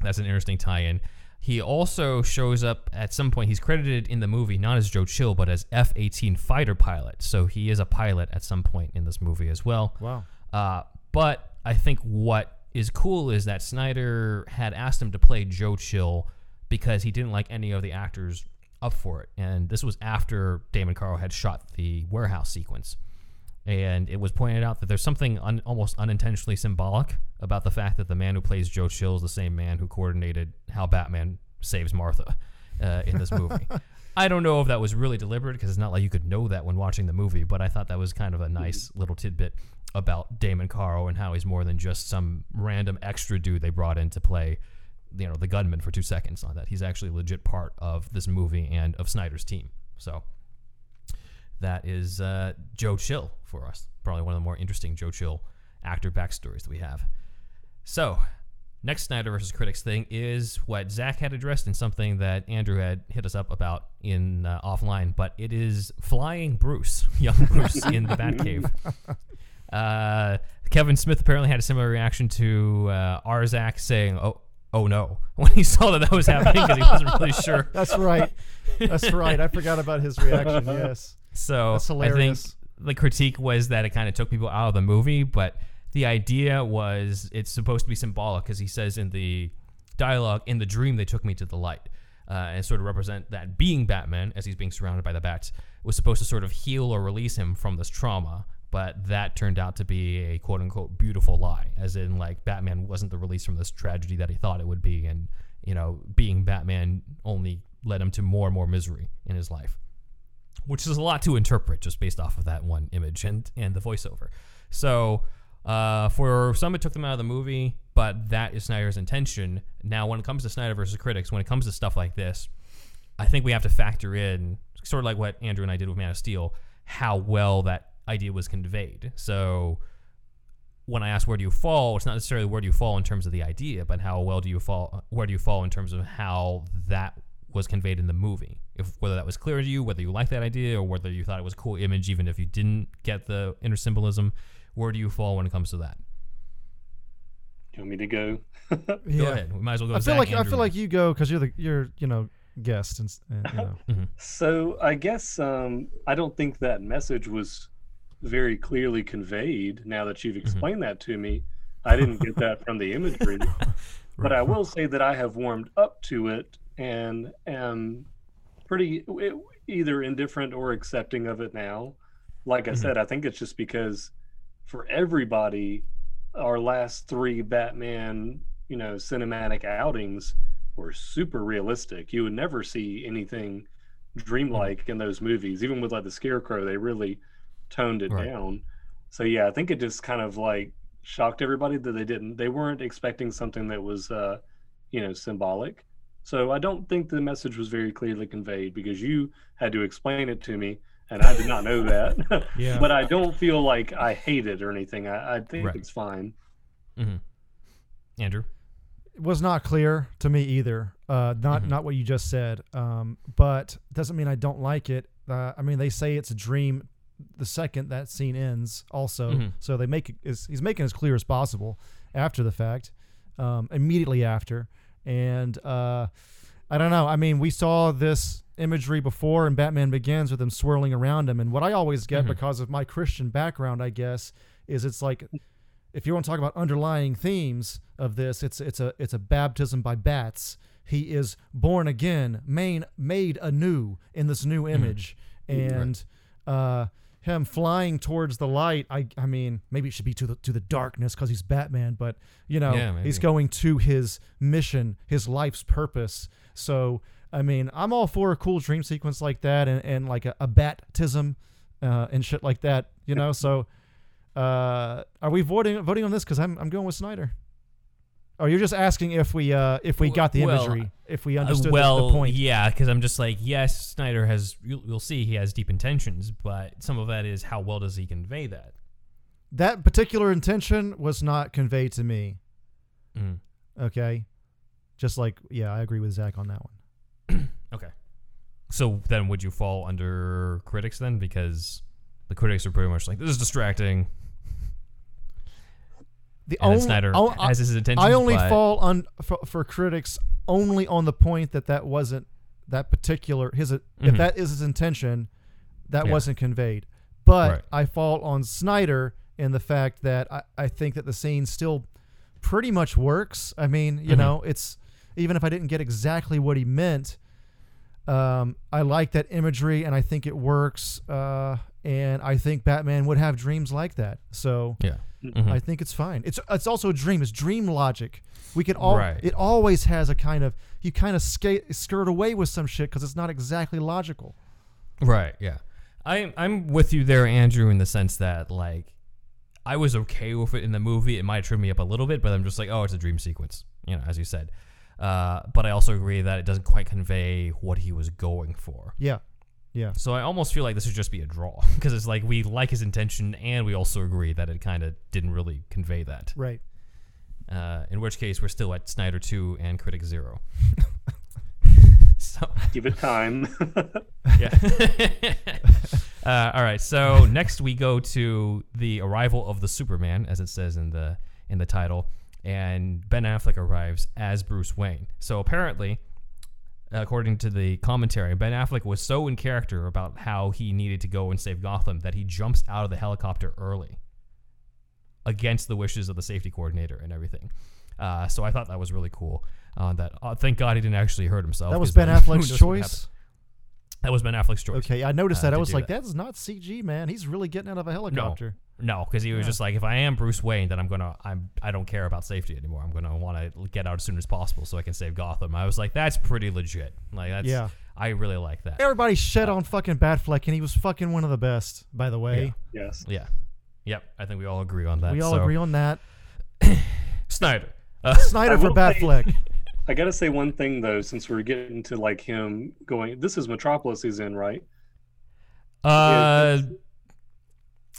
that's an interesting tie-in. He also shows up at some point. He's credited in the movie not as Joe Chill, but as F-18 fighter pilot. So he is a pilot at some point in this movie as well. wow. Uh, but I think what is cool is that Snyder had asked him to play Joe Chill because he didn't like any of the actors up for it. And this was after Damon Caro had shot the warehouse sequence. And it was pointed out that there's something un- almost unintentionally symbolic about the fact that the man who plays Joe Chill is the same man who coordinated how Batman saves Martha uh, in this movie. I don't know if that was really deliberate because it's not like you could know that when watching the movie, but I thought that was kind of a nice little tidbit about Damon Caro and how he's more than just some random extra dude they brought in to play, you know, the gunman for two seconds on that. He's actually a legit part of this movie and of Snyder's team. So that is uh, Joe Chill for us. Probably one of the more interesting Joe Chill actor backstories that we have. So, next Snyder versus Critics thing is what Zach had addressed and something that Andrew had hit us up about in uh, offline, but it is Flying Bruce, young Bruce in the Batcave. Uh, Kevin Smith apparently had a similar reaction to uh, our Zach saying, "Oh, oh no," when he saw that that was happening because he wasn't really sure. That's right. That's right. I forgot about his reaction. Yes. So That's I think hilarious. the critique was that it kind of took people out of the movie, but the idea was it's supposed to be symbolic because he says in the dialogue, "In the dream, they took me to the light," uh, and sort of represent that being Batman as he's being surrounded by the bats was supposed to sort of heal or release him from this trauma. But that turned out to be a quote unquote beautiful lie, as in like Batman wasn't the release from this tragedy that he thought it would be, and you know, being Batman only led him to more and more misery in his life which is a lot to interpret just based off of that one image and and the voiceover. So uh, for some, it took them out of the movie, but that is Snyder's intention. Now, when it comes to Snyder versus critics, when it comes to stuff like this, I think we have to factor in sort of like what Andrew and I did with Man of Steel, how well that idea was conveyed. So when I ask where do you fall, it's not necessarily where do you fall in terms of the idea, but how well do you fall? Where do you fall in terms of how that was conveyed in the movie? If whether that was clear to you, whether you liked that idea, or whether you thought it was a cool image, even if you didn't get the inner symbolism, where do you fall when it comes to that? You want me to go? Go Yeah. ahead. We might as well go. I feel Zach, like I feel like you go because you're the you're you know guest and, and you know. So I guess um, I don't think that message was very clearly conveyed. Now that you've explained that to me, I didn't get that from the imagery. But I will say that I have warmed up to it and am pretty either indifferent or accepting of it now. Like I said, I think it's just because for everybody, our last three Batman, you know, cinematic outings were super realistic. You would never see anything dreamlike in those movies. Even with like the Scarecrow, they really toned it Right. down. So yeah, I think it just kind of like shocked everybody that they didn't they weren't expecting something that was uh you know symbolic. So I don't think the message was very clearly conveyed because you had to explain it to me and I did not know that. Yeah. but I don't feel like I hate it or anything. I, I think Right. it's fine. Mm-hmm. Andrew. It was not clear to me either. Uh, not Mm-hmm. not what you just said. Um, but doesn't mean I don't like it. Uh, I mean, they say it's a dream. The second that scene ends, also, Mhm. so they make it. Is, he's making it as clear as possible after the fact, um, immediately after, and uh, I don't know. I mean, we saw this imagery before in Batman Begins with him swirling around him, and what I always get Mhm. because of my Christian background, I guess, is it's like if you want to talk about underlying themes of this, it's it's a it's a baptism by bats. He is born again, main, made anew in this new image, and uh, him flying towards the light. I I mean, maybe it should be to the to the darkness because he's Batman, but you know, Yeah, he's going to his mission, his life's purpose. So I mean, I'm all for a cool dream sequence like that, and, and like a, a baptism, uh, and shit like that. You know, so. Uh, are we voting voting on this? Because I'm I'm going with Snyder. Oh, you're just asking if we uh if we got the well, imagery, if we Uh, understood the- the, point. yeah, because I'm just like, yes, Snyder has. You'll, you'll see he has deep intentions, but some of that is how well does he convey that? That particular intention was not conveyed to me. Mm. Okay, just like yeah, I agree with Zach on that one. Okay. So then, would you fall under critics then? Because the critics are pretty much like, this is distracting. The only Snyder I- has his intentions. I only fall on for, for critics only on the point that that wasn't that particular his if Mhm. that is his intention, that Yeah. wasn't conveyed. But Right. I fall on Snyder in the fact that I, I think that the scene still pretty much works. I mean, you Mhm. know, it's even if I didn't get exactly what he meant, um, I like that imagery and I think it works. Uh, and I think Batman would have dreams like that. So Yeah. Mhm. I think it's fine. It's it's also a dream. It's dream logic. We can all. Right. It always has a kind of you kind of skate skirt away with some shit because it's not exactly logical. Right. Yeah. I'm I'm with you there, Andrew, in the sense that like I was okay with it in the movie. It might trip me up a little bit, but I'm just like, oh, it's a dream sequence, you know, as you said. Uh, but I also agree that it doesn't quite convey what he was going for. Yeah, yeah. So I almost feel like this should just be a draw because it's like we like his intention and we also agree that it kind of didn't really convey that. Right. Uh, in which case, we're still at Snyder two and Critic zero. so Give it time. yeah. uh, all right. So next we go to the arrival of the Superman, as it says in the in the title, and Ben Affleck arrives as Bruce Wayne. So apparently, according to the commentary, Ben Affleck was so in character about how he needed to go and save Gotham that he jumps out of the helicopter early, against the wishes of the safety coordinator and everything. Uh, so I thought that was really cool. Uh, that uh, thank God he didn't actually hurt himself. That was Ben Affleck's choice. That was Ben Affleck's choice. Okay, I noticed uh, that. I was like, that. that's not CG, man. He's really getting out of a helicopter. No, because he was just like, if I am Bruce Wayne, then I'm gonna, I'm, I don't care about safety anymore. I'm gonna want to get out as soon as possible so I can save Gotham. I was like, that's pretty legit. Like, that's, Yeah. I really like that. Everybody shed on fucking Batfleck, and he was fucking one of the best. By the way, yes. Yeah, yep. I think we all agree on that. we all So, agree on that. Snyder. Uh, Snyder for will say- Batfleck. I gotta say one thing though, since we're getting to like him going. This is Metropolis he's in, right? uh,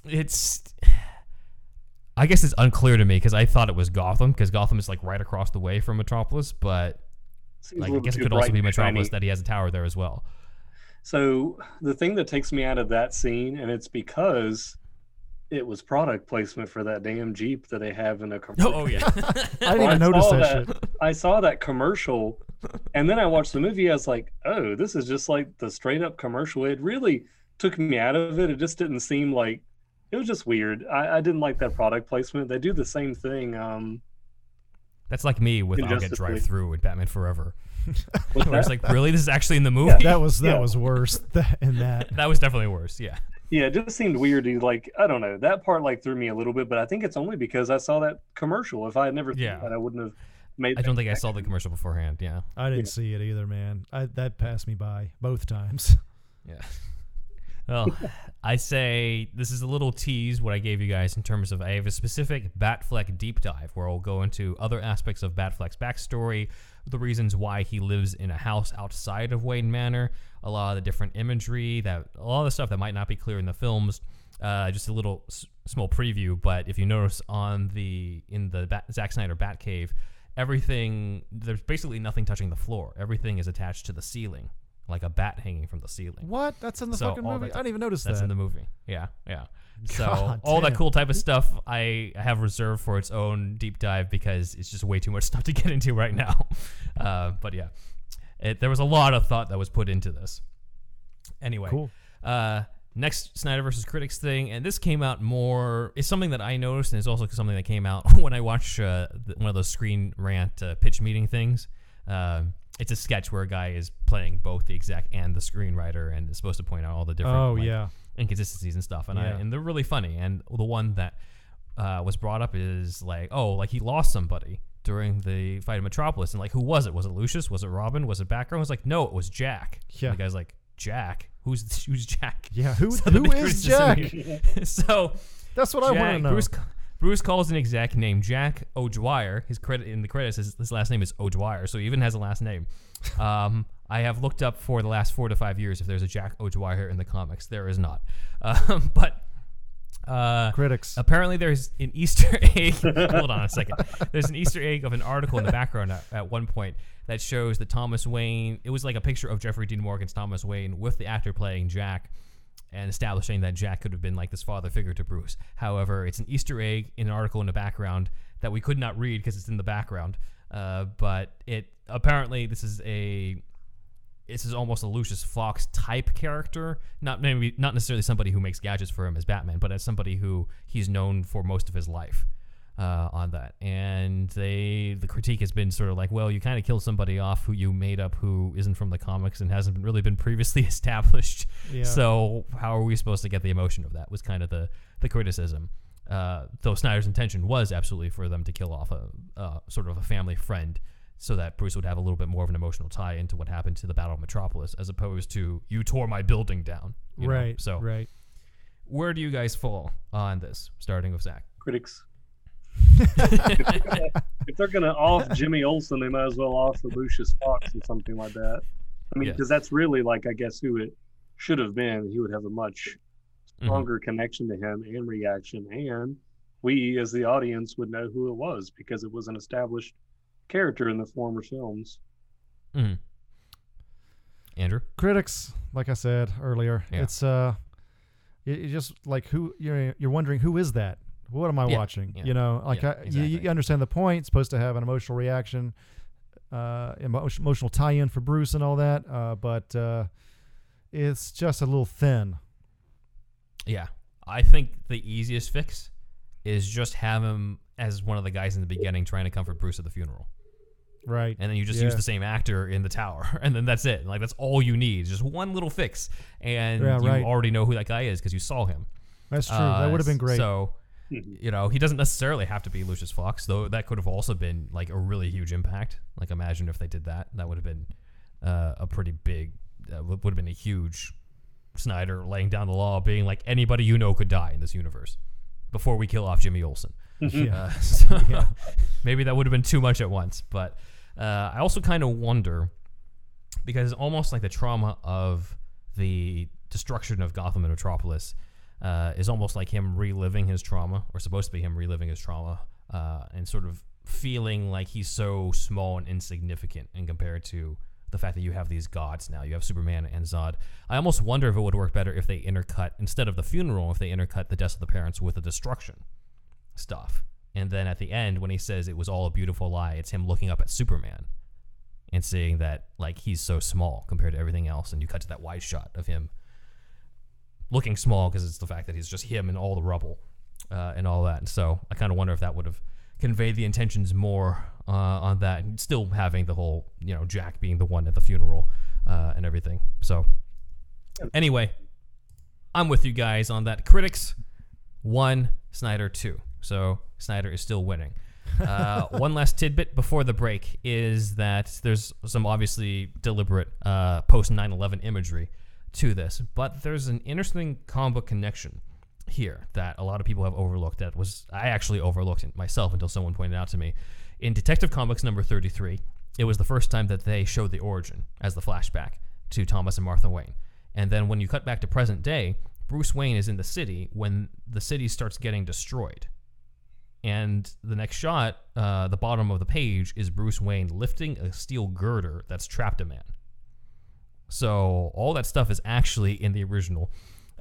it's. I guess it's unclear to me because I thought it was Gotham because Gotham is like right across the way from Metropolis, but Seems like I guess it could also be Metropolis shiny. that he has a tower there as well. So the thing that takes me out of that scene, and it's because it was product placement for that damn Jeep that they have in a commercial. Oh, yeah. I didn't I even notice saw that, shit. I saw that commercial, and then I watched the movie. I was like, "Oh, this is just like the straight up commercial." It really took me out of it. It just didn't seem like it was just weird. I, I didn't like that product placement. They do the same thing. Um, That's like me with In I'll get drive through with Batman Forever. with Where it's like, really, this is actually in the movie. That was that Yeah. was worse that, in that. that was definitely worse. Yeah. Yeah, it just seemed weird. To, like I don't know, that part like threw me a little bit, but I think it's only because I saw that commercial. If I had never Yeah. seen that, I wouldn't have made. I that don't think I saw the commercial beforehand. Yeah. I didn't see it either, man. I, that passed me by both times. Yeah. Well, I say this is a little tease what I gave you guys in terms of I have a specific Batfleck deep dive where I'll go into other aspects of Batfleck's backstory, the reasons why he lives in a house outside of Wayne Manor, a lot of the different imagery that a lot of the stuff that might not be clear in the films. Uh, just a little s- small preview, but if you notice on the in the Bat- Zack Snyder Batcave, everything there's basically nothing touching the floor. Everything is attached to the ceiling, like a bat hanging from the ceiling. what? That's in the So fucking all movie. that's- I didn't even notice that. That's that. in the movie. Yeah, yeah. So God all that damn. cool type of stuff I have reserved for its own deep dive because it's just way too much stuff to get into right now. Uh, but yeah, it, there was a lot of thought that was put into this. Anyway, Cool. uh, next Snyder versus Critics thing, and this came out more. It's something that I noticed, and it's also something that came out when I watched uh, the, one of those Screen Rant uh, pitch meeting things. Um, it's a sketch where a guy is playing both the exec and the screenwriter, and is supposed to point out all the different Oh like, yeah. inconsistencies and stuff. And I and they're really funny. And the one that uh, was brought up is like, oh, like he lost somebody during the fight in Metropolis, and like who was it? Was it Lucius? Was it Robin? Was it Batgirl? I was like, no, it was Jack. And Yeah. the guy's like, Jack. Who's who's Jack? Yeah. Who So who is Jack? so That's what I want to know. Bruce Bruce calls an exec named Jack O'Dwyer. His credit in the credits, his, his last name is O'Dwyer, so he even has a last name. Um, I have looked up for the last four to five years if there's a Jack O'Dwyer in the comics. There is not, um, but uh, Critics. apparently there's an Easter egg. hold on a second. There's an Easter egg of an article in the background at, at one point that shows that Thomas Wayne. It was like a picture of Jeffrey Dean Morgan's Thomas Wayne with the actor playing Jack, and establishing that Jack could have been like this father figure to Bruce. However, it's an Easter egg in an article in the background that we could not read because it's in the background. Uh, but it apparently this is a this is almost a Lucius Fox type character. Not maybe not necessarily somebody who makes gadgets for him as Batman, but as somebody who he's known for most of his life uh, on that. And they the critique has been sort of like, well, you kind of killed somebody off who you made up who isn't from the comics and hasn't really been previously established. Yeah. So how are we supposed to get the emotion of that? Was kind of the the criticism. Uh, though Snyder's intention was absolutely for them to kill off a uh, sort of a family friend, so that Bruce would have a little bit more of an emotional tie into what happened to the Battle of Metropolis, as opposed to you tore my building down. you know? right. So right. where do you guys fall on this? Starting with Zach. Critics. if they're gonna off Jimmy Olsen, they might as well off the Lucius Fox or something like that. I mean, Yeah. because that's really like I guess who it should have been. He would have a much Mhm. stronger connection to him and reaction, and we as the audience would know who it was because it was an established character in the former films. Mhm. Andrew. critics like i said earlier Yeah. it's uh you, you just like who you're you're wondering who is that what am i Yeah, watching yeah, you know like yeah, I, you, exactly. you understand the point it's supposed to have an emotional reaction uh emo- emotional tie-in for bruce and all that uh but uh it's just a little thin Yeah, I think the easiest fix is just have him as one of the guys in the beginning trying to comfort Bruce at the funeral, right and then you just Yeah. use the same actor in the tower, and then that's it. Like that's all you need, just one little fix, and Yeah, you right. already know who that guy is because you saw him. that's true that Uh, would have been great So, Mhm. you know, he doesn't necessarily have to be Lucius Fox, though. That could have also been like a really huge impact. Like, imagine if they did that. That would have been uh, a pretty big. Uh, would have been a huge Snyder laying down the law, being like anybody you know could die in this universe before we kill off Jimmy Olsen. Yeah Uh, so maybe that would have been too much at once. But uh, I also kind of wonder because it's almost like the trauma of the destruction of Gotham and Metropolis uh, is almost like him reliving his trauma, or supposed to be him reliving his trauma, uh, and sort of feeling like he's so small and insignificant in compared to the fact that you have these gods now. You have Superman and Zod. I almost wonder if it would work better if they intercut instead of the funeral, if they intercut the deaths of the parents with the destruction stuff. And then at the end, when he says it was all a beautiful lie, it's him looking up at Superman and seeing that like he's so small compared to everything else. And you cut to that wide shot of him looking small because it's the fact that he's just him and all the rubble uh, and all that. And so I kind of wonder if that would have conveyed the intentions more uh, on that, and still having the whole you know Jack being the one at the funeral uh, and everything. So anyway, I'm with you guys on that. Critics one, Snyder two. So Snyder is still winning. Uh, one last tidbit before the break is that there's some obviously deliberate uh, post 9 11 imagery to this, but there's an interesting comic book connection here that a lot of people have overlooked. That was I actually overlooked it myself until someone pointed out to me. In Detective Comics number 33, it was the first time that they showed the origin as the flashback to Thomas and Martha Wayne. And then when you cut back to present day, Bruce Wayne is in the city when the city starts getting destroyed. And the next shot, uh, the bottom of the page, is Bruce Wayne lifting a steel girder that's trapped a man. So all that stuff is actually in the original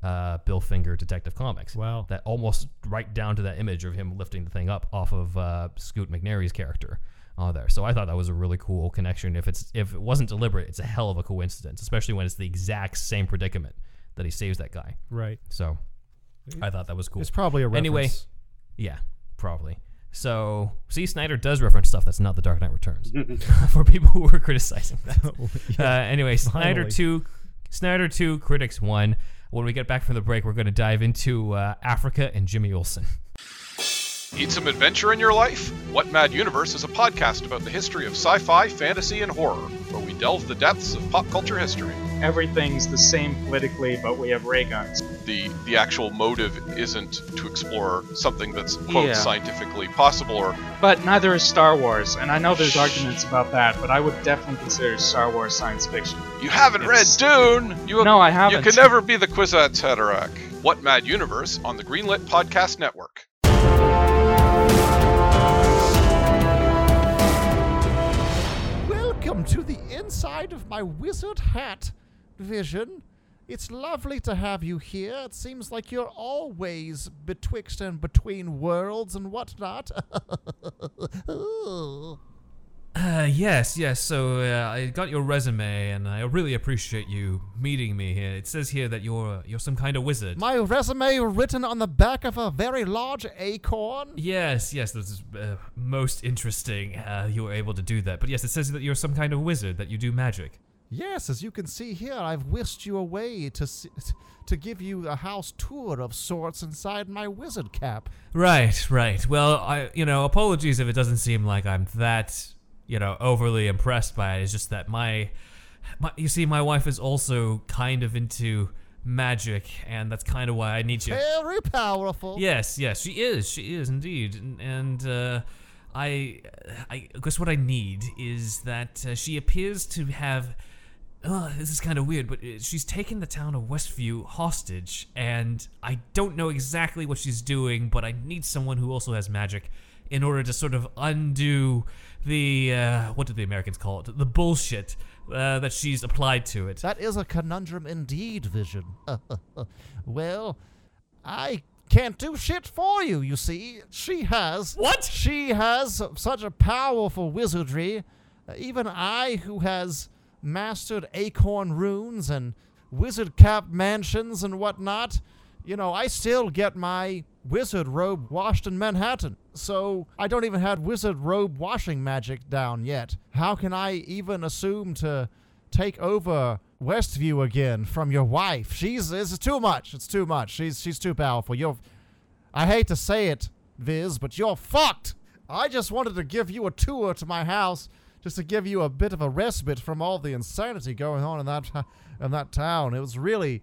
uh, Bill Finger Detective Comics. Wow. That almost right down to that image of him lifting the thing up off of uh, Scoot McNairy's character on there. So I thought that was a really cool connection. If it's if it wasn't deliberate, it's a hell of a coincidence, especially when it's the exact same predicament that he saves that guy. right So I thought that was cool. it's probably a reference. Anyway, yeah, probably. So, see, Snyder does reference stuff that's not The Dark Knight Returns for people who were criticizing that. uh, anyway, Snyder Finally. 2, Snyder 2, Critics 1. When we get back from the break, we're going to dive into uh, Africa and Jimmy Olsen. Need some adventure in your life? What Mad Universe is a podcast about the history of sci fi, fantasy, and horror, where we delve the depths of pop culture history. everything's the same politically, but we have ray guns. The the actual motive isn't to explore something that's quote Yeah. scientifically possible or But neither is Star Wars, and I know there's arguments about that, but I would definitely consider Star Wars science fiction. you haven't It's- read Dune. You No, I haven't. you can never be the Kwisatz Haderach. What Mad Universe on the Greenlit Podcast Network. Welcome to the inside of my wizard hat, Vision. It's lovely to have you here. It seems like you're always betwixt and between worlds and whatnot. Uh, yes, yes. So uh, I got your resume, and I really appreciate you meeting me here. It says here that you're you're some kind of wizard. my resume written on the back of a very large acorn. yes, yes. This is uh, most interesting. Uh, you were able to do that. But yes, it says that you're some kind of wizard that you do magic. Yes, as you can see here, I've whisked you away to see, to give you a house tour of sorts inside my wizard cap. Right, right. Well, I you know apologies if it doesn't seem like I'm that you know overly impressed by it. It's just that my, my you see, my wife is also kind of into magic, and that's kind of why I need you. Very powerful. Yes, yes, she is. She is indeed, and, and uh, I, I guess what I need is that uh, she appears to have. Uh, this is kind of weird, but uh, she's taken the town of Westview hostage, and I don't know exactly what she's doing, but I need someone who also has magic in order to sort of undo the uh, what do the Americans call it? The bullshit uh, that she's applied to it. That is a conundrum indeed, Vision. well, I can't do shit for you, you see. She has. What? She has such a powerful wizardry. Uh, even I, who has mastered acorn runes and wizard cap mansions and whatnot, you know, I still get my wizard robe washed in Manhattan. So I don't even have wizard robe washing magic down yet. How can I even assume to take over Westview again from your wife? She's it's too much. It's too much. She's she's too powerful. You're I hate to say it, Viz, but you're fucked. I just wanted to give you a tour to my house just to give you a bit of a respite from all the insanity going on in that in that town. It was really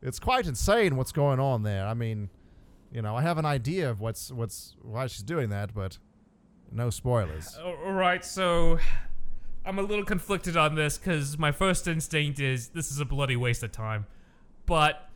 it's quite insane what's going on there. I mean, you know, I have an idea of what's what's why she's doing that, but no spoilers. All right, so I'm a little conflicted on this because my first instinct is this is a bloody waste of time, but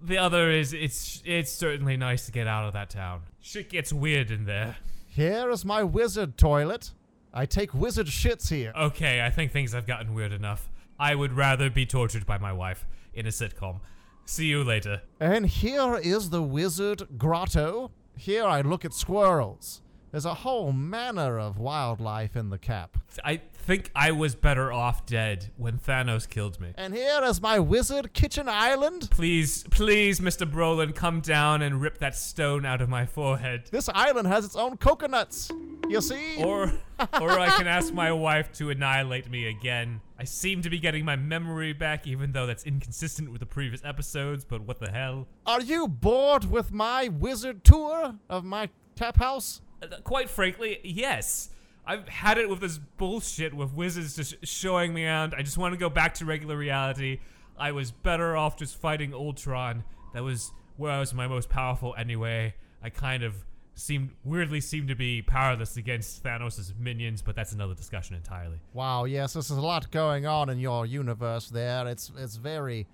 the other is it's it's certainly nice to get out of that town. Shit gets weird in there. Here is my wizard toilet. I take wizard shits here. Okay, I think things have gotten weird enough. I would rather be tortured by my wife in a sitcom. See you later. And here is the wizard grotto. Here I look at squirrels. There's a whole manner of wildlife in the cap. I think I was better off dead when Thanos killed me. And here is my wizard kitchen island. Please, please, Mr. Brolin, come down and rip that stone out of my forehead. This island has its own coconuts. You see? Or, or I can ask my wife to annihilate me again. I seem to be getting my memory back, even though that's inconsistent with the previous episodes. But what the hell? Are you bored with my wizard tour of my tap house? Uh, Quite frankly, yes. I've had it with this bullshit with wizards just showing me around. I just want to go back to regular reality. I was better off just fighting Ultron. That was where I was my most powerful anyway. I kind of seemed weirdly seemed to be powerless against Thanos' minions, but that's another discussion entirely. Wow, yes, this is a lot going on in your universe there. It's it's very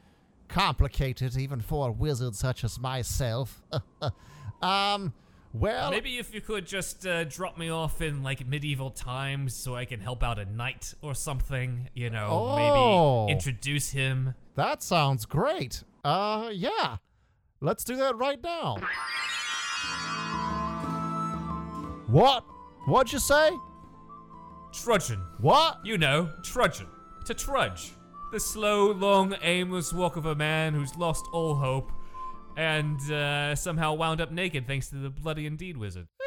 complicated even for a wizard such as myself. um well Maybe if you could just uh, drop me off in like medieval times so I can help out a knight or something, you know, Oh. maybe introduce him. that sounds great. Uh yeah. Let's do that right now. What? What'd you say? Trudgeon. What? You know, trudgeon. To trudge. The slow, long, aimless walk of a man who's lost all hope and uh, somehow wound up naked thanks to the bloody indeed wizard.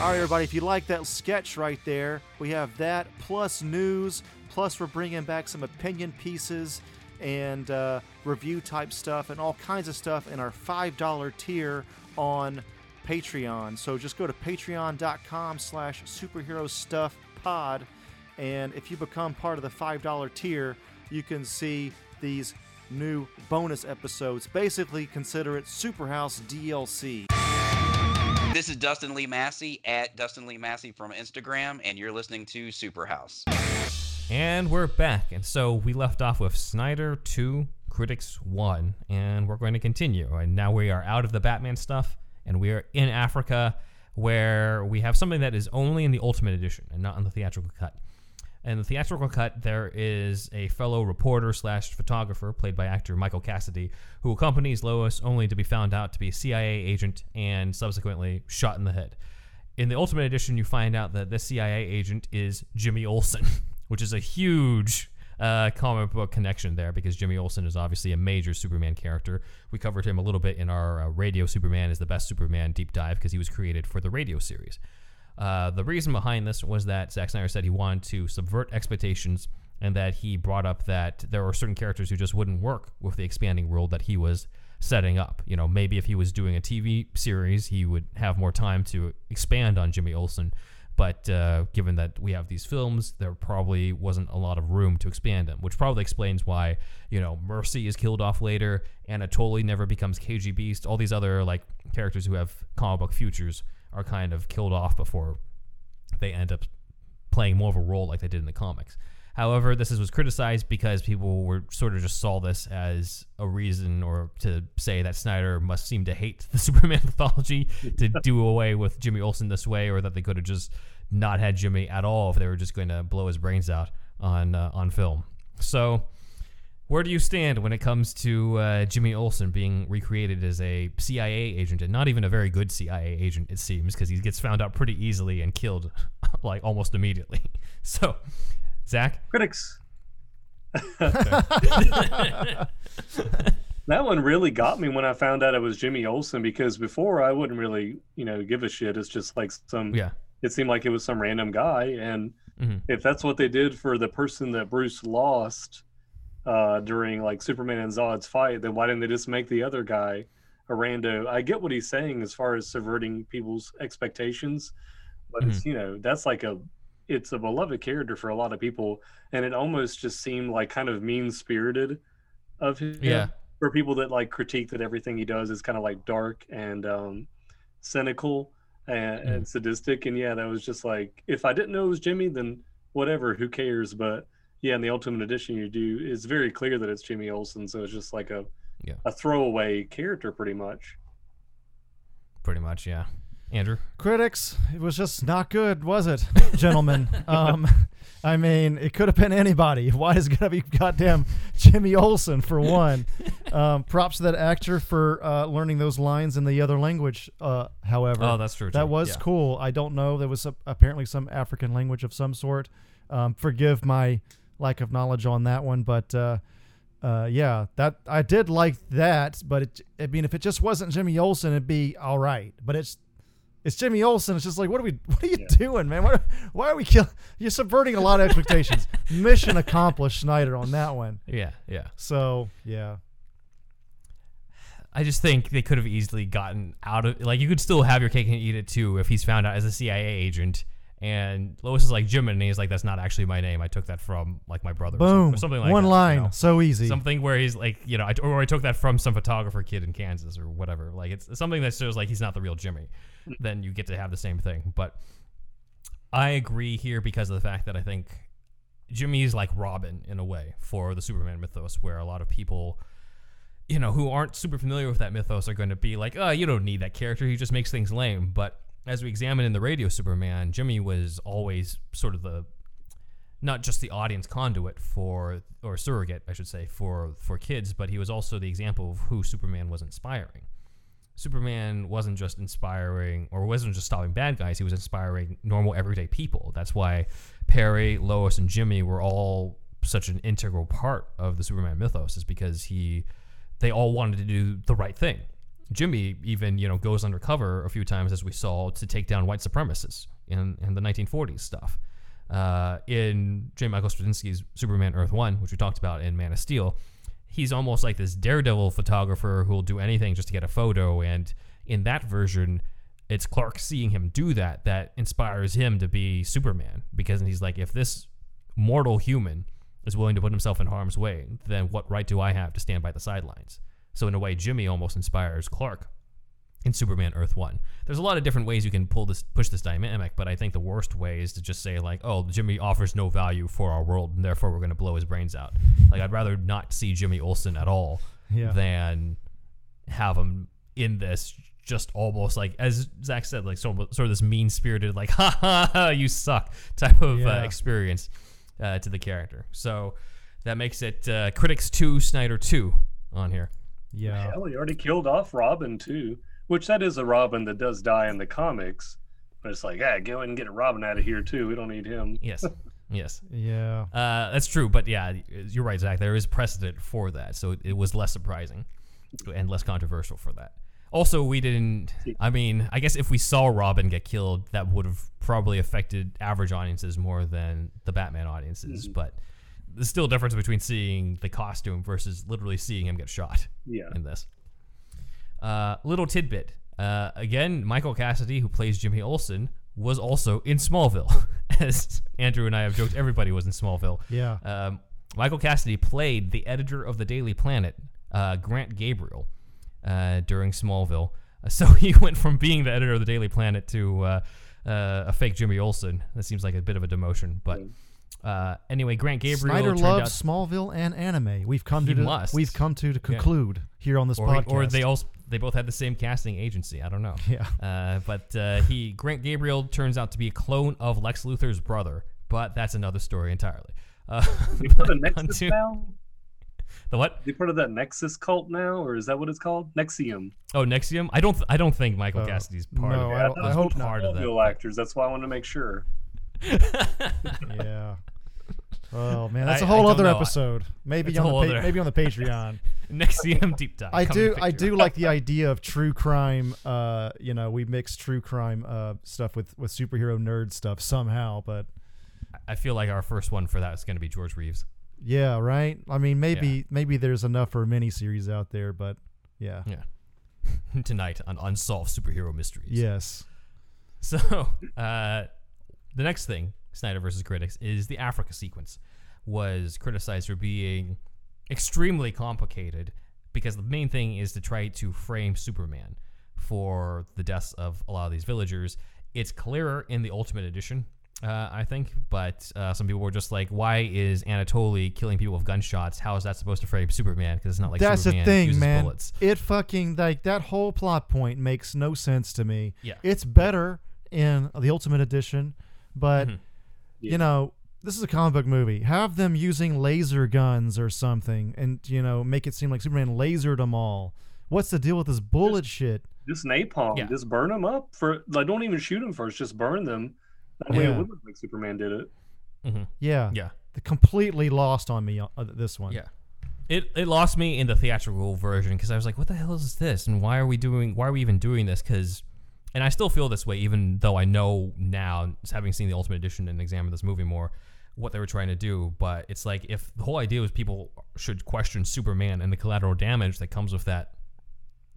All right, everybody, if you like that sketch right there, we have that plus news, plus we're bringing back some opinion pieces and uh, review type stuff and all kinds of stuff in our $5 tier on Patreon. So just go to patreon.com slash superhero stuff pod. And if you become part of the $5 tier, you can see these new bonus episodes. Basically, consider it Superhouse DLC. This is Dustin Lee Massey at Dustin Lee Massey from Instagram, and you're listening to Superhouse. And we're back. And so we left off with Snyder 2, Critics 1, and we're going to continue. And now we are out of the Batman stuff, and we are in Africa, where we have something that is only in the Ultimate Edition and not in the theatrical cut. In the theatrical cut, there is a fellow reporter slash photographer, played by actor Michael Cassidy, who accompanies Lois only to be found out to be a CIA agent and subsequently shot in the head. In the Ultimate Edition, you find out that this CIA agent is Jimmy Olsen, which is a huge uh, comic book connection there because Jimmy Olsen is obviously a major Superman character. We covered him a little bit in our uh, Radio Superman is the best Superman deep dive because he was created for the radio series. Uh, the reason behind this was that Zack Snyder said he wanted to subvert expectations and that he brought up that there were certain characters who just wouldn't work with the expanding world that he was setting up. You know, maybe if he was doing a TV series, he would have more time to expand on Jimmy Olsen. But uh, given that we have these films, there probably wasn't a lot of room to expand them, which probably explains why, you know, Mercy is killed off later, Anatoly never becomes KG Beast. All these other, like, characters who have comic book futures are kind of killed off before they end up playing more of a role like they did in the comics. However, this is, was criticized because people were sort of just saw this as a reason or to say that Snyder must seem to hate the Superman mythology to do away with Jimmy Olsen this way, or that they could have just not had Jimmy at all if they were just going to blow his brains out on uh, on film. So, where do you stand when it comes to uh, Jimmy Olsen being recreated as a CIA agent and not even a very good CIA agent, it seems, because he gets found out pretty easily and killed like almost immediately. So, Zach? Critics. that one really got me when I found out it was Jimmy Olsen because before I wouldn't really, you know, give a shit. It's just like some. Yeah. It seemed like it was some random guy, and Mhm. if that's what they did for the person that Bruce lost uh, during like Superman and Zod's fight, then why didn't they just make the other guy a rando? I get what he's saying as far as subverting people's expectations, but it's you know that's like a it's a beloved character for a lot of people, and it almost just seemed like kind of mean spirited of him Yeah. for people that like critique that everything he does is kind of like dark and um, cynical and, Mm. and sadistic. And yeah, that was just like if I didn't know it was Jimmy, then whatever, who cares? But yeah, in the Ultimate Edition, you do it's very clear that it's Jimmy Olsen, so it's just like a Yeah. a throwaway character, pretty much. Pretty much, yeah. Andrew? Critics, it was just not good, was it, gentlemen? um, I mean, it could have been anybody. Why is it gonna be goddamn Jimmy Olsen for one? Um, props to that actor for uh, learning those lines in the other language. Uh, however, Oh, that's true, That too. was Yeah. cool. I don't know. There was a, apparently some African language of some sort. Um, forgive my lack of knowledge on that one, but uh, uh, yeah, that I did like that. But it, I mean, if it just wasn't Jimmy Olsen, it'd be all right. But it's it's Jimmy Olsen. It's just like, what are we? What are you doing, man? Why, why are we killing? You're subverting a lot of expectations. Mission accomplished, Snyder, on that one. Yeah, yeah. So yeah, I just think they could have easily gotten out of like you could still have your cake and eat it too if he's found out as a CIA agent and Lois is like Jim and he's like that's not actually my name I took that from like my brother boom, or something like one that, you line, know? so easy. something where he's like you know I, or I took that from some photographer kid in Kansas or whatever like it's something that shows like he's not the real Jimmy then you get to have the same thing but I agree here because of the fact that I think Jimmy's like Robin in a way for the Superman mythos where a lot of people you know, who aren't super familiar with that mythos are going to be like, oh, you don't need that character. He just makes things lame. But as we examine in the radio Superman, Jimmy was always sort of the, not just the audience conduit for, or surrogate, I should say, for, for kids, but he was also the example of who Superman was inspiring. Superman wasn't just inspiring or wasn't just stopping bad guys, he was inspiring normal everyday people. That's why Perry, Lois, and Jimmy were all such an integral part of the Superman mythos, is because he they all wanted to do the right thing. Jimmy even, you know, goes undercover a few times as we saw to take down white supremacists in, in the 1940s stuff. Uh, in J. Michael Straczynski's Superman Earth 1, which we talked about in Man of Steel, he's almost like this daredevil photographer who will do anything just to get a photo. And in that version, it's Clark seeing him do that that inspires him to be Superman because he's like, if this mortal human is willing to put himself in harm's way, then what right do I have to stand by the sidelines? So in a way, Jimmy almost inspires Clark in Superman Earth One. There's a lot of different ways you can pull this, push this dynamic, but I think the worst way is to just say like, "Oh, Jimmy offers no value for our world, and therefore we're going to blow his brains out." Like, I'd rather not see Jimmy Olsen at all Yeah. than have him in this. Just almost like, as Zach said, like sort of, sort of this mean spirited, like "ha ha ha, you suck" type of uh, experience uh, to the character. So that makes it uh, critics two, Snyder two on here. Yeah. Hell, he already killed off Robin too, which that is a Robin that does die in the comics. But it's like, yeah, go ahead and get a Robin out of here too. We don't need him. Yes, yes. Yeah. Uh, that's true, but yeah, you're right, Zach. There is precedent for that, so it was less surprising and less controversial for that. Also, we didn't. I mean, I guess if we saw Robin get killed, that would have probably affected average audiences more than the Batman audiences. But there's still a difference between seeing the costume versus literally seeing him get shot Yeah. in this. Uh, little tidbit. Uh, again, Michael Cassidy, who plays Jimmy Olsen, was also in Smallville. As Andrew and I have joked, everybody was in Smallville. Yeah. Um, Michael Cassidy played the editor of the Daily Planet, uh, Grant Gabriel, uh, during Smallville. Uh, so he went from being the editor of the Daily Planet to uh, uh, a fake Jimmy Olsen. That seems like a bit of a demotion, but uh, anyway, Grant Gabriel Snyder loves out, Smallville and anime. We've come He to must. we've come to, to conclude here on this or, podcast. or they also they both had the same casting agency. I don't know. Yeah. Uh, but uh, he Grant Gabriel turns out to be a clone of Lex Luthor's brother, but that's another story entirely. Uh, They part of Nexus to- now? the what? They part of that Nexus cult now, or is that what it's called? NXIVM. Oh, NXIVM. I don't. Th- I don't think Michael Uh, Cassidy's part no, of it. I don't- I was hope not. of Smallville that. actors. That's why I wanted to make sure. yeah. Oh man, that's I- a I whole don't other know. episode. Maybe It's a on the whole pa- other- maybe on the Patreon. NXIVM deep dive. I coming do I picture. do like the idea of true crime. Uh, you know, we mix true crime uh stuff with with superhero nerd stuff somehow. But I feel like our first one for that is going to be George Reeves. yeah, right. I mean, maybe maybe there's enough for a miniseries out there. But yeah, Yeah. Tonight on Unsolved Superhero Mysteries. yes, So, uh, the next thing, Snyder versus critics, is the Africa sequence was criticized for being extremely complicated because the main thing is to try to frame Superman for the deaths of a lot of these villagers. It's clearer in the Ultimate Edition, uh, I think, but uh, some people were just like, "Why is Anatoly killing people with gunshots? How is that supposed to frame Superman? Because it's not like that's Superman the thing, man. bullets." It fucking like that whole plot point makes no sense to me. Yeah. it's better in the Ultimate Edition, but Mhm. you know. This is a comic book movie. Have them using laser guns or something, and you know, make it seem like Superman lasered them all. What's the deal with this bullet shit? Just napalm. Yeah. Just burn them up. For like, don't even shoot them first. Just burn them. That way Yeah. it would look like Superman did it. Yeah, Yeah. The completely lost on me. Uh, this one. Yeah. It, it lost me in the theatrical version because I was like, what the hell is this? And why are we doing, why are we even doing this? Because, and I still feel this way, even though I know now, having seen the Ultimate Edition and examined this movie more, what they were trying to do. But it's like, if the whole idea was people should question Superman and the collateral damage that comes with that,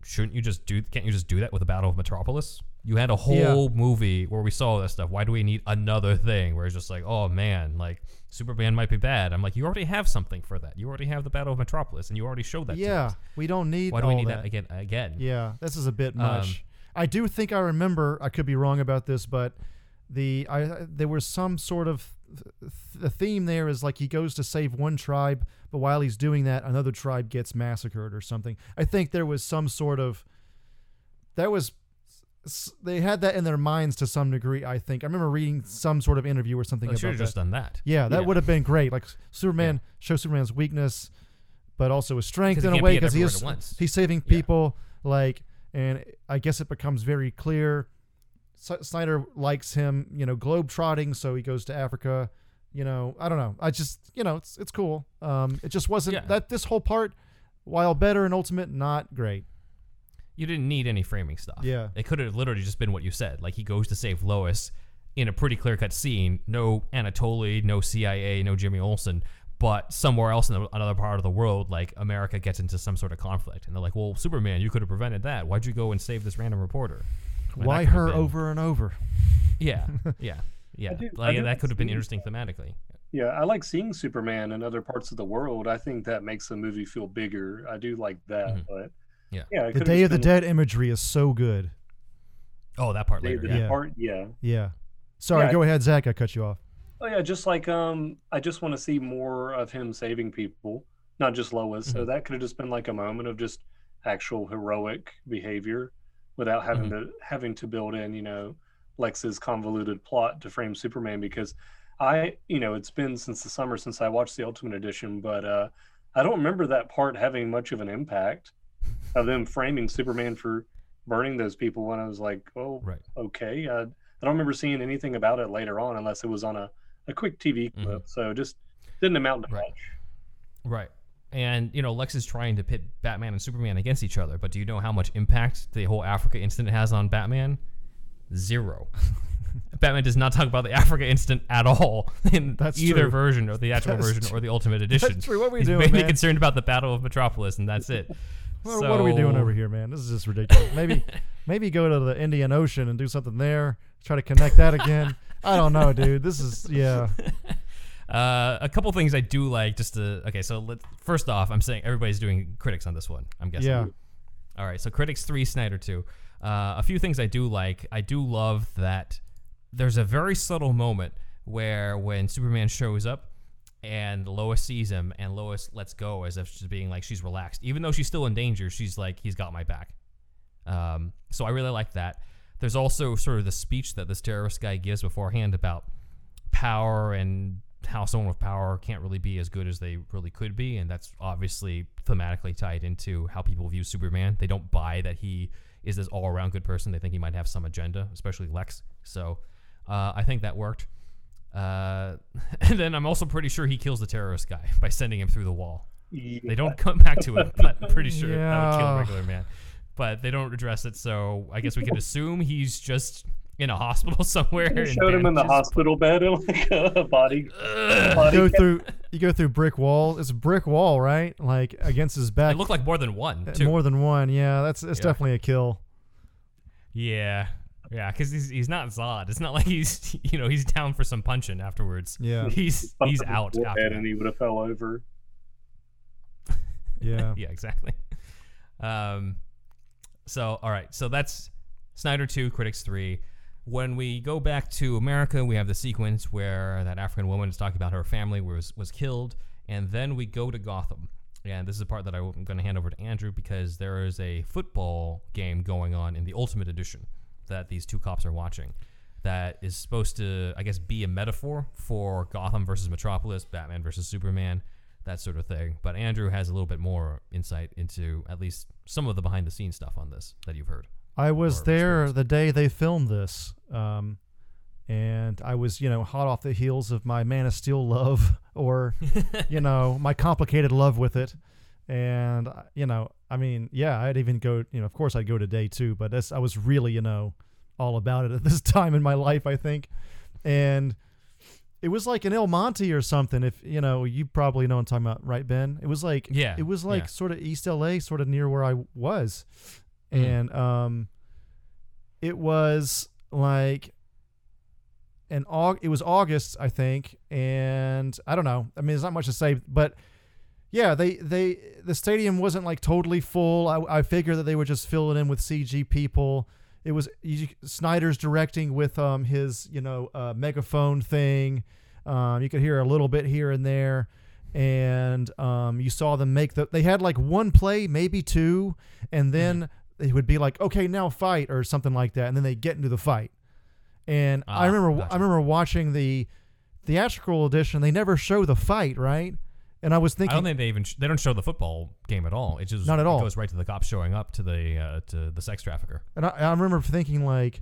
shouldn't you just do, can't you just do that with the Battle of Metropolis? You had a whole movie where we saw all this stuff. Why do we need another thing where it's just like, oh man, like Superman might be bad? I'm like, you already have something for that. You already have the Battle of Metropolis, and you already showed that. to Yeah, we don't need. Why do we need that, again? Again. Yeah, this is a bit Um, much. I do think I remember. I could be wrong about this, but the I there was some sort of th- the theme there is like he goes to save one tribe, but while he's doing that, another tribe gets massacred or something. I think there was some sort of that was they had that in their minds to some degree. I think I remember reading some sort of interview or something They should about have that. just done that. Yeah, that Yeah. would have been great. Like Superman show Superman's weakness, but also his strength in a way because he is he's saving Yeah. people. Like, and I guess it becomes very clear. Snyder likes him, you know, globe trotting, so he goes to Africa. You know, I don't know. I just, you know, it's it's cool. Um, it just wasn't Yeah. that this whole part, while better in Ultimate, not great. You didn't need any framing stuff. Yeah. It could have literally just been what you said. Like he goes to save Lois in a pretty clear cut scene. No Anatoly, no CIA, no Jimmy Olsen. But somewhere else in the, another part of the world, like America gets into some sort of conflict, and they're like, "Well, Superman, you could have prevented that. Why'd you go and save this random reporter? Like, Why her been- over and over? Yeah, yeah, yeah. do- like that could have been see- interesting thematically. Yeah, I like seeing Superman in other parts of the world. I think that makes the movie feel bigger. I do like that, Mhm. but Yeah. yeah. The Day of the been Dead imagery is so good. Oh, that part Day later. the Yeah. Part, yeah. Yeah. Sorry, Yeah. go ahead, Zach. I cut you off. Oh yeah, just like um, I just want to see more of him saving people, not just Lois. So Mm-hmm. that could have just been like a moment of just actual heroic behavior, without having Mm-hmm. to having to build in, you know, Lex's convoluted plot to frame Superman. Because I, you know, it's been since the summer since I watched the Ultimate Edition, but uh, I don't remember that part having much of an impact of them framing Superman for burning those people. When I was like, oh, Right. okay. I, I don't remember seeing anything about it later on, unless it was on a, a quick TV clip. So just didn't amount to Mm-hmm. Right. much. Right. And you know, Lex is trying to pit Batman and Superman against each other, but do you know how much impact the whole Africa incident has on Batman? Zero. Batman does not talk about the Africa incident at all in That's either true. version, or the actual That's version, true. or the Ultimate Edition. true. What we He's doing, mainly man? concerned about the Battle of Metropolis, and that's it. What, what are we doing over here, man? This is just ridiculous. Maybe, maybe go to the Indian Ocean and do something there. Try to connect that again. I don't know, dude. This is yeah. Uh, a couple things I do like. Just to okay, so let, first off, I'm saying everybody's doing critics on this one. I'm guessing. Yeah. All right, so critics three, Snyder two. Uh, a few things I do like. I do love that there's a very subtle moment where when Superman shows up and Lois sees him and Lois lets go as if she's being like she's relaxed, even though she's still in danger. She's like he's got my back. Um, so I really like that. There's also sort of the speech that this terrorist guy gives beforehand about power and how someone with power can't really be as good as they really could be, and that's obviously thematically tied into how people view Superman. They don't buy that he is this all-around good person. They think he might have some agenda, especially Lex. So uh, I think that worked. Uh, and then I'm also pretty sure he kills the terrorist guy by sending him through the wall. They don't come back to it, but I'm pretty sure that would kill Yeah. a regular man. But they don't address it, so I guess we can assume he's just in a hospital somewhere. They showed him in the hospital bed in like a body. You body go cam. through, you go through brick wall. It's a brick wall, right? Like against his back. It looked like more than one, Uh, too. More than one. Yeah, that's it's Yeah. definitely a kill. Yeah, yeah, because he's he's not Zod. It's not like he's you know he's down for some punching afterwards. Yeah. he's he's out. forehead After and he would have fell over. Yeah. yeah, exactly. Um, so all right, so that's Snyder two, Critics three. When we go back to America, we have the sequence where that African woman is talking about her family was was killed, and then we go to Gotham. And this is the part that I'm going to hand over to Andrew because there is a football game going on in the Ultimate Edition that these two cops are watching. That is supposed to, I guess, be a metaphor for Gotham versus Metropolis, Batman versus Superman, that sort of thing. But Andrew has a little bit more insight into at least some of the behind the scenes stuff on this that you've heard. I was there experienced. the day they filmed this, um, and I was, you know, hot off the heels of my Man of Steel love, or, you know, my complicated love with it, and uh, you know, I mean, yeah, I'd even go, you know, of course I'd go to day two, but I was really, you know, all about it at this time in my life, I think, and it was like an El Monte or something. If you know, you probably know what I'm talking about, right, Ben? It was like, Yeah, it was like yeah. sort of East LA, sort of near where I was, Mhm. and um, it was like an Aug. It was August, I think, and I don't know. I mean, there's not much to say, but yeah, they they the stadium wasn't like totally full. I, I figured that they would just fill it in with CG people. It was you, Snyder's directing with um his you know uh, megaphone thing. Um, you could hear a little bit here and there, and um, you saw them make the. They had like one play, maybe two, and then it would be like, okay, now fight or something like that, and then they get into the fight. And Ah, I remember gotcha. I remember watching the theatrical edition. They never show the fight, right? And I was thinking, I don't think they even sh- they don't show the football game at all. It just Not at it all. goes right to the cops showing up to the uh, to the sex trafficker. And I, I remember thinking like,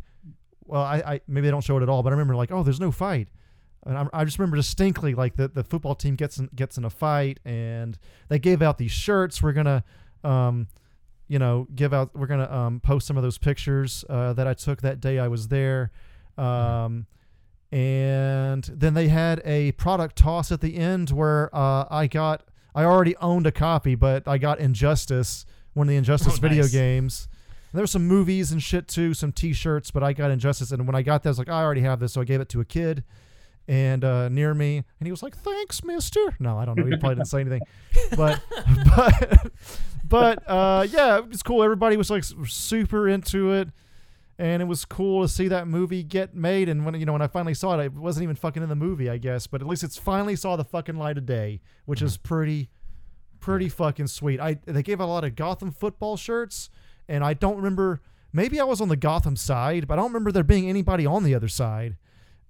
well, I, I maybe they don't show it at all, but I remember like, oh, there's no fight. And I, I just remember distinctly like the, the football team gets in, gets in a fight, and they gave out these shirts. We're gonna, um, you know, give out. We're gonna um, post some of those pictures uh, that I took that day I was there. Um, and then they had a product toss at the end where uh, I got. I already owned a copy, but I got Injustice, one of the Injustice Oh, video nice. games. There were some movies and shit too, some T-shirts, but I got Injustice, and when I got that, I was like, I already have this, so I gave it to a kid, and uh, near me, and he was like, "Thanks, Mister." No, I don't know. He probably didn't say anything, but but but uh, yeah, it was cool. Everybody was like super into it, and it was cool to see that movie get made. And when you know when I finally saw it, it wasn't even fucking in the movie, I guess, but at least it's finally saw the fucking light of day, which is pretty pretty fucking sweet. I they gave a lot of Gotham football shirts, and I don't remember. Maybe I was on the Gotham side, but I don't remember there being anybody on the other side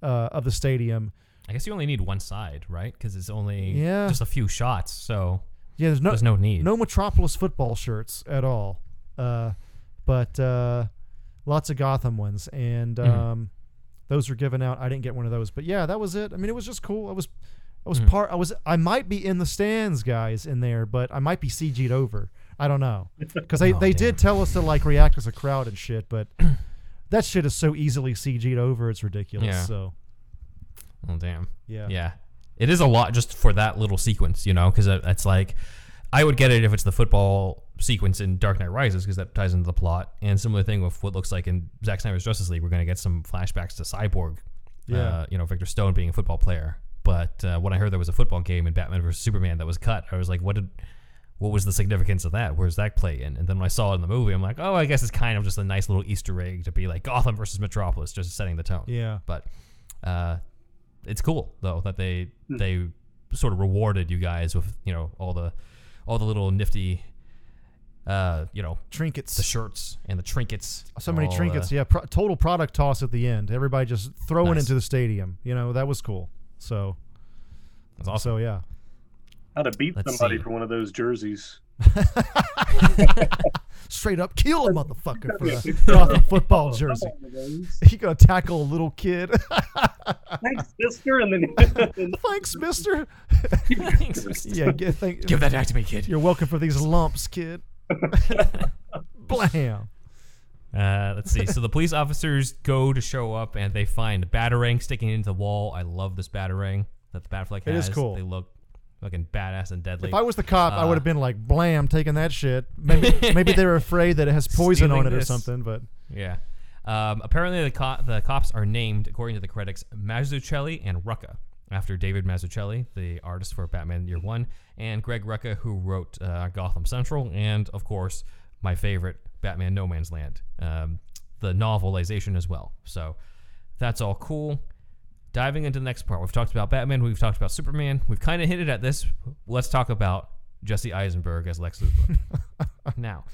uh, of the stadium. I guess you only need one side, right? Because it's only Yeah. just a few shots, so Yeah, there's no there's no need. no Metropolis football shirts at all, uh, but uh, lots of Gotham ones, and Mhm. um, those were given out. I didn't get one of those, but yeah, that was it. I mean, it was just cool. I was, I was Mhm. part. I was. I might be in the stands, guys, in there, but I might be CG'd over. I don't know because they, Oh, they damn. did tell us to like react as a crowd and shit, but that shit is so easily CG'd over. It's ridiculous. Yeah. So Oh damn. yeah, Yeah, it is a lot just for that little sequence, you know, because it's like I would get it if it's the football sequence in Dark Knight Rises because that ties into the plot, and similar thing with what looks like in Zack Snyder's Justice League. We're gonna get some flashbacks to Cyborg, Yeah. uh, you know, Victor Stone being a football player. But uh, when I heard there was a football game in Batman vs Superman that was cut, I was like, what did what was the significance of that? Where's that play in? And then when I saw it in the movie, I'm like, oh, I guess it's kind of just a nice little Easter egg to be like Gotham versus Metropolis, just setting the tone yeah. but uh, it's cool though that they they sort of rewarded you guys with you know all the all the little nifty uh you know Trinkets. the shirts and the trinkets so many all the- trinkets. yeah, pro- total product toss at the end. Everybody just throwing Nice. into the stadium. You know that was cool. So That's awesome. so yeah. How to beat Let's somebody see. for one of those jerseys. Straight up kill a motherfucker for a Gotham football jersey. He gonna tackle a little kid. Thanks, mister. And then Thanks, Mister. Thanks. Yeah, get, thank, give that back to me kid You're welcome for these lumps, kid. Blam. uh let's see so the police officers go to show up and they find a batarang sticking into the wall i love this batarang that the batfleck It has is cool. they look fucking badass and deadly If I was the cop, I Uh, would have been like, blam, taking that shit. Maybe, maybe they were afraid that it has poison on it or something. But Yeah. Um, apparently, the, co- the cops are named, according to the critics, Mazzucchelli and Rucka, after David Mazzucchelli, the artist for Batman Year One, and Greg Rucka, who wrote uh, Gotham Central, and of course, my favorite, Batman No Man's Land, um, the novelization as well. So that's all cool. Diving into the next part, we've talked about Batman, we've talked about Superman, we've kind of hinted at this. Let's talk about Jesse Eisenberg as Lex Luthor. now,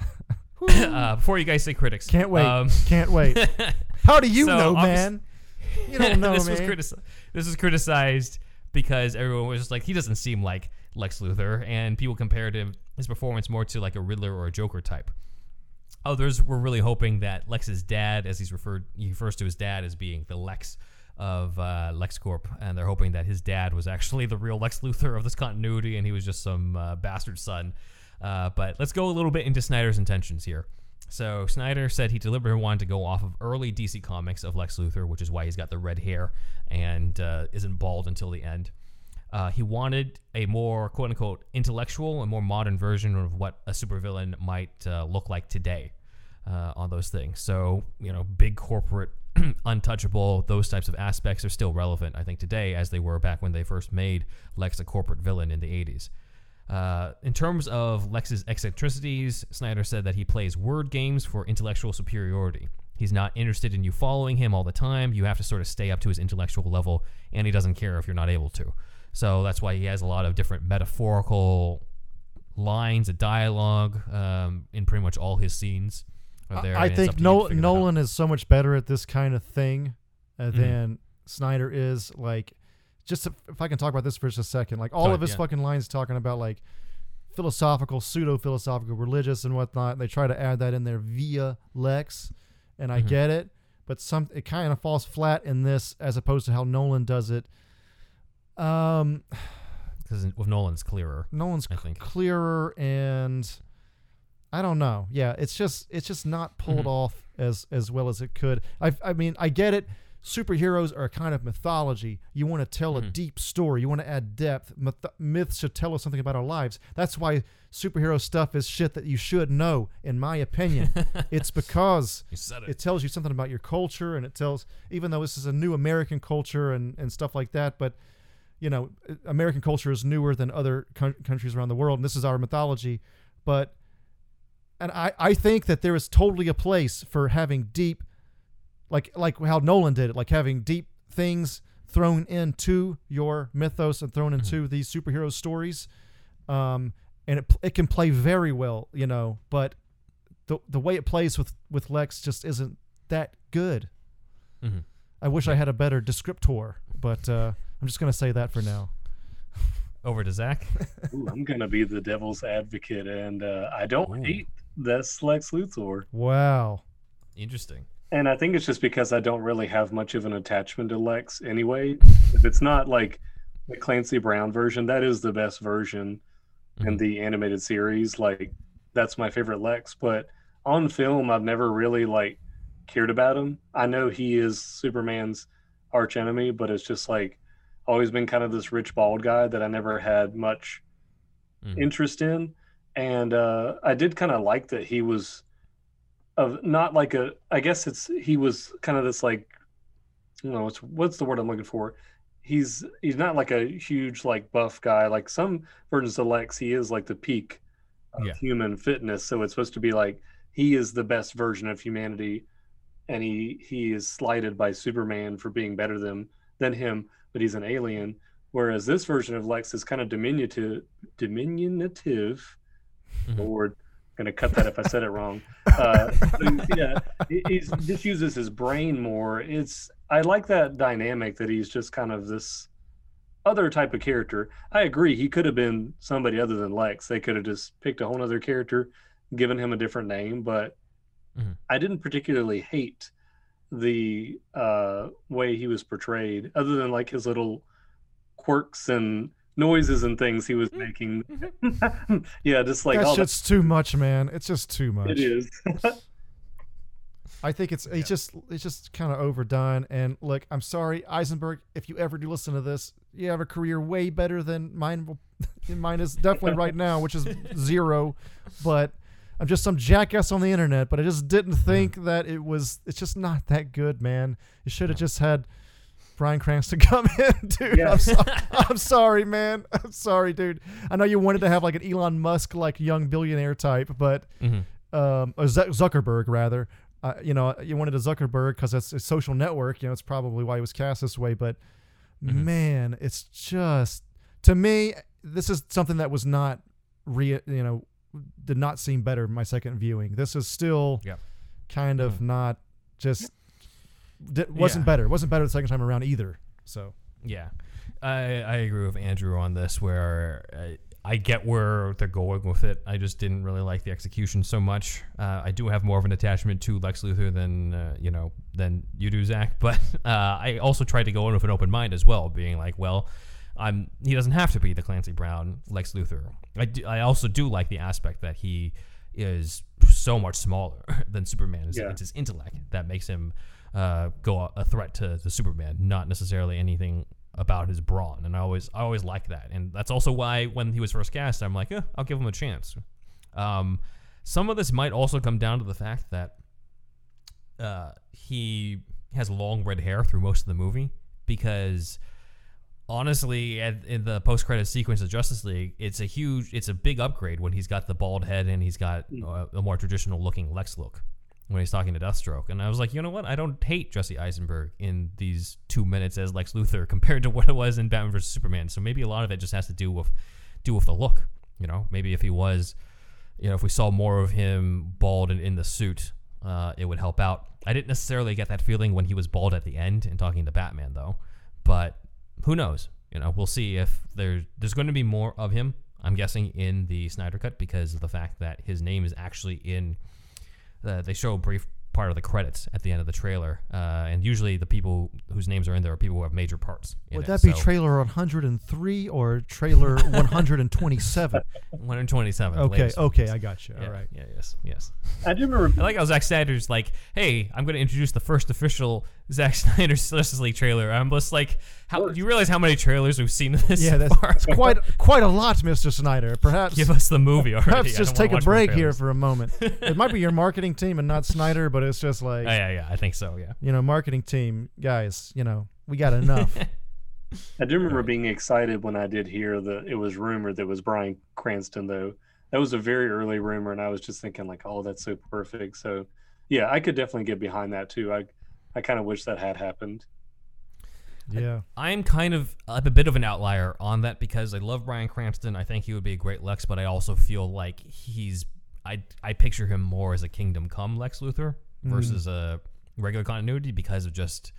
uh, before you guys say critics, can't wait. um, can't wait. How do you so know, man? You don't know, this man. was This was criticized because everyone was just like, he doesn't seem like Lex Luthor, and people compared him his performance more to like a Riddler or a Joker type. Others were really hoping that Lex's dad, as he's referred, he refers to his dad as being the Lex of uh, LexCorp, and they're hoping that his dad was actually the real Lex Luthor of this continuity, and he was just some uh, bastard son. Uh, but let's go a little bit into Snyder's intentions here. So Snyder said he deliberately wanted to go off of early DC comics of Lex Luthor, which is why he's got the red hair and uh, isn't bald until the end. Uh, he wanted a more quote unquote intellectual and more modern version of what a supervillain might uh, look like today uh, on those things. So, you know, big corporate, untouchable, those types of aspects are still relevant, I think, today as they were back when they first made Lex a corporate villain in the 80s. Uh, in terms of Lex's eccentricities, Snyder said that he plays word games for intellectual superiority. He's not interested in you following him all the time. You have to sort of stay up to his intellectual level, and he doesn't care if you're not able to. So that's why he has a lot of different metaphorical lines of dialogue um, in pretty much all his scenes. There, I think to Nol- figure that out. Nolan is so much better at this kind of thing uh, Mhm. than Snyder is. Like, just if, if I can talk about this for just a second, like all of his yeah. fucking lines talking about like philosophical, pseudo philosophical, religious, and whatnot. They try to add that in there via Lex, and I Mhm. get it, but some it kind of falls flat in this as opposed to how Nolan does it. Um, because with Nolan's clearer. Nolan's I think. clearer and I don't know. Yeah, it's just it's just not pulled Mhm. off as as well as it could. I I mean, I get it. superheroes are a kind of mythology. You want to tell a deep story. You want to add depth. Myth- myths should tell us something about our lives. That's why superhero stuff is shit that you should know, in my opinion. it's because it. it tells you something about your culture, and it tells, even though this is a new American culture and, and stuff like that, but you know, American culture is newer than other coun- countries around the world, and this is our mythology. But, and I, I think that there is totally a place for having deep, like like how Nolan did it, like having deep things thrown into your mythos and thrown into these superhero stories, um, and it it can play very well, you know. But the the way it plays with with Lex just isn't that good. Mhm. I wish I had a better descriptor, but uh, I'm just gonna say that for now. Over to Zach. Ooh, I'm gonna be the devil's advocate, and uh, I don't Ooh. hate this Lex Luthor. Wow. Interesting. And I think it's just because I don't really have much of an attachment to Lex anyway. if it's not like the Clancy Brown version, that is the best version in Mhm. the animated series. Like that's my favorite Lex. But on film, I've never really like cared about him. I know he is Superman's arch enemy, but it's just like always been kind of this rich bald guy that I never had much Mhm. interest in. And uh, I did kind of like that he was of not like a I guess it's he was kind of this like you know what's what's the word I'm looking for. He's he's not like a huge like buff guy like some versions of Lex. He is like the peak of Yeah. human fitness. So it's supposed to be like he is the best version of humanity, and he he is slighted by Superman for being better than than him, but he's an alien. Whereas this version of Lex is kind of diminutive, diminutive. Mhm. Lord, gonna cut that if I said it wrong. Uh, yeah, he he's, just uses his brain more. It's I like that dynamic that he's just kind of this other type of character. I agree. He could have been somebody other than Lex. They could have just picked a whole other character, given him a different name. But Mhm. I didn't particularly hate the uh, way he was portrayed, other than like his little quirks and noises and things he was mm-hmm. making. Mm-hmm. yeah, just like that all that shit's too much, man. It's just too much. it is. I think it's it's just it's just kind of overdone. And look, I'm sorry, Eisenberg. If you ever do listen to this, you have a career way better than mine. will- mine is definitely right now, which is zero. But I'm just some jackass on the internet. But I just didn't think that it was. It's just not that good, man. You should have just had Bryan Cranston come in, dude. Yeah. I'm, so, I'm sorry, man. I'm sorry, dude. I know you wanted to have like an Elon Musk like young billionaire type, but Mhm. um, or Zuck- Zuckerberg rather. Uh, you know, you wanted a Zuckerberg because it's a social network. You know, it's probably why he was cast this way. But Mhm. man, it's just to me, this is something that was not re. You know, did not seem better my second viewing. This is still Yep. kind of Mhm. not just. Di- wasn't Yeah. better. wasn't better the second time around either. So Yeah, I I agree with Andrew on this. Where I, I get where they're going with it. I just didn't really like the execution so much. Uh, I do have more of an attachment to Lex Luthor than uh, you know than you do, Zach. But uh, I also tried to go in with an open mind as well, being like, well. I'm, he doesn't have to be the Clancy Brown Lex Luthor. I, do, I also do like the aspect that he is so much smaller than Superman. It's, Yeah. it's his intellect that makes him uh, go a, threat to the Superman, not necessarily anything about his brawn. And I always I always like that, and that's also why when he was first cast, I'm like, eh, I'll give him a chance. Um, some of this might also come down to the fact that uh, he has long red hair through most of the movie because honestly at, in the post-credit sequence of justice league it's a huge it's a big upgrade when he's got the bald head and he's got uh, a more traditional looking lex look when he's talking to deathstroke and i was like you know what i don't hate jesse eisenberg in these two minutes as lex luthor compared to what it was in batman vs superman so maybe a lot of it just has to do with do with the look you know maybe if he was you know if we saw more of him bald and in the suit uh, it would help out i didn't necessarily get that feeling when he was bald at the end and talking to batman though but who knows? You know, we'll see if there there's going to be more of him. I'm guessing in the Snyder cut because of the fact that his name is actually in. Uh, they show a brief part of the credits at the end of the trailer, uh, and usually the people whose names are in there are people who have major parts. in would it. that be So, trailer 103 or trailer 127? 127? the okay, latest okay, I got you. Yeah, All right. Yeah, yes, yes. I do remember I like how Zack Snyder's like, "Hey, I'm going to introduce the first official Zack Snyder's Justice League trailer. I'm just like, how do you realize how many trailers we've seen this Yeah, that's far? quite quite a lot, Mr. Snyder. Perhaps Give us the movie already. perhaps just take a break here for a moment. it might be your marketing team and not Snyder, but it's just like Oh, yeah, yeah, I think so. Yeah. you know, marketing team guys. You know, we got enough. I do remember being excited when I did hear that it was rumored that it was Bryan Cranston, though. That was a very early rumor, and I was just thinking, like, oh, that's so perfect. So, yeah, I could definitely get behind that too. I, I kind of wish that had happened. Yeah. I'm kind of I'm a bit of an outlier on that because I love Bryan Cranston. I think he would be a great Lex, but I also feel like he's I I picture him more as a Kingdom Come Lex Luthor versus a regular continuity because of just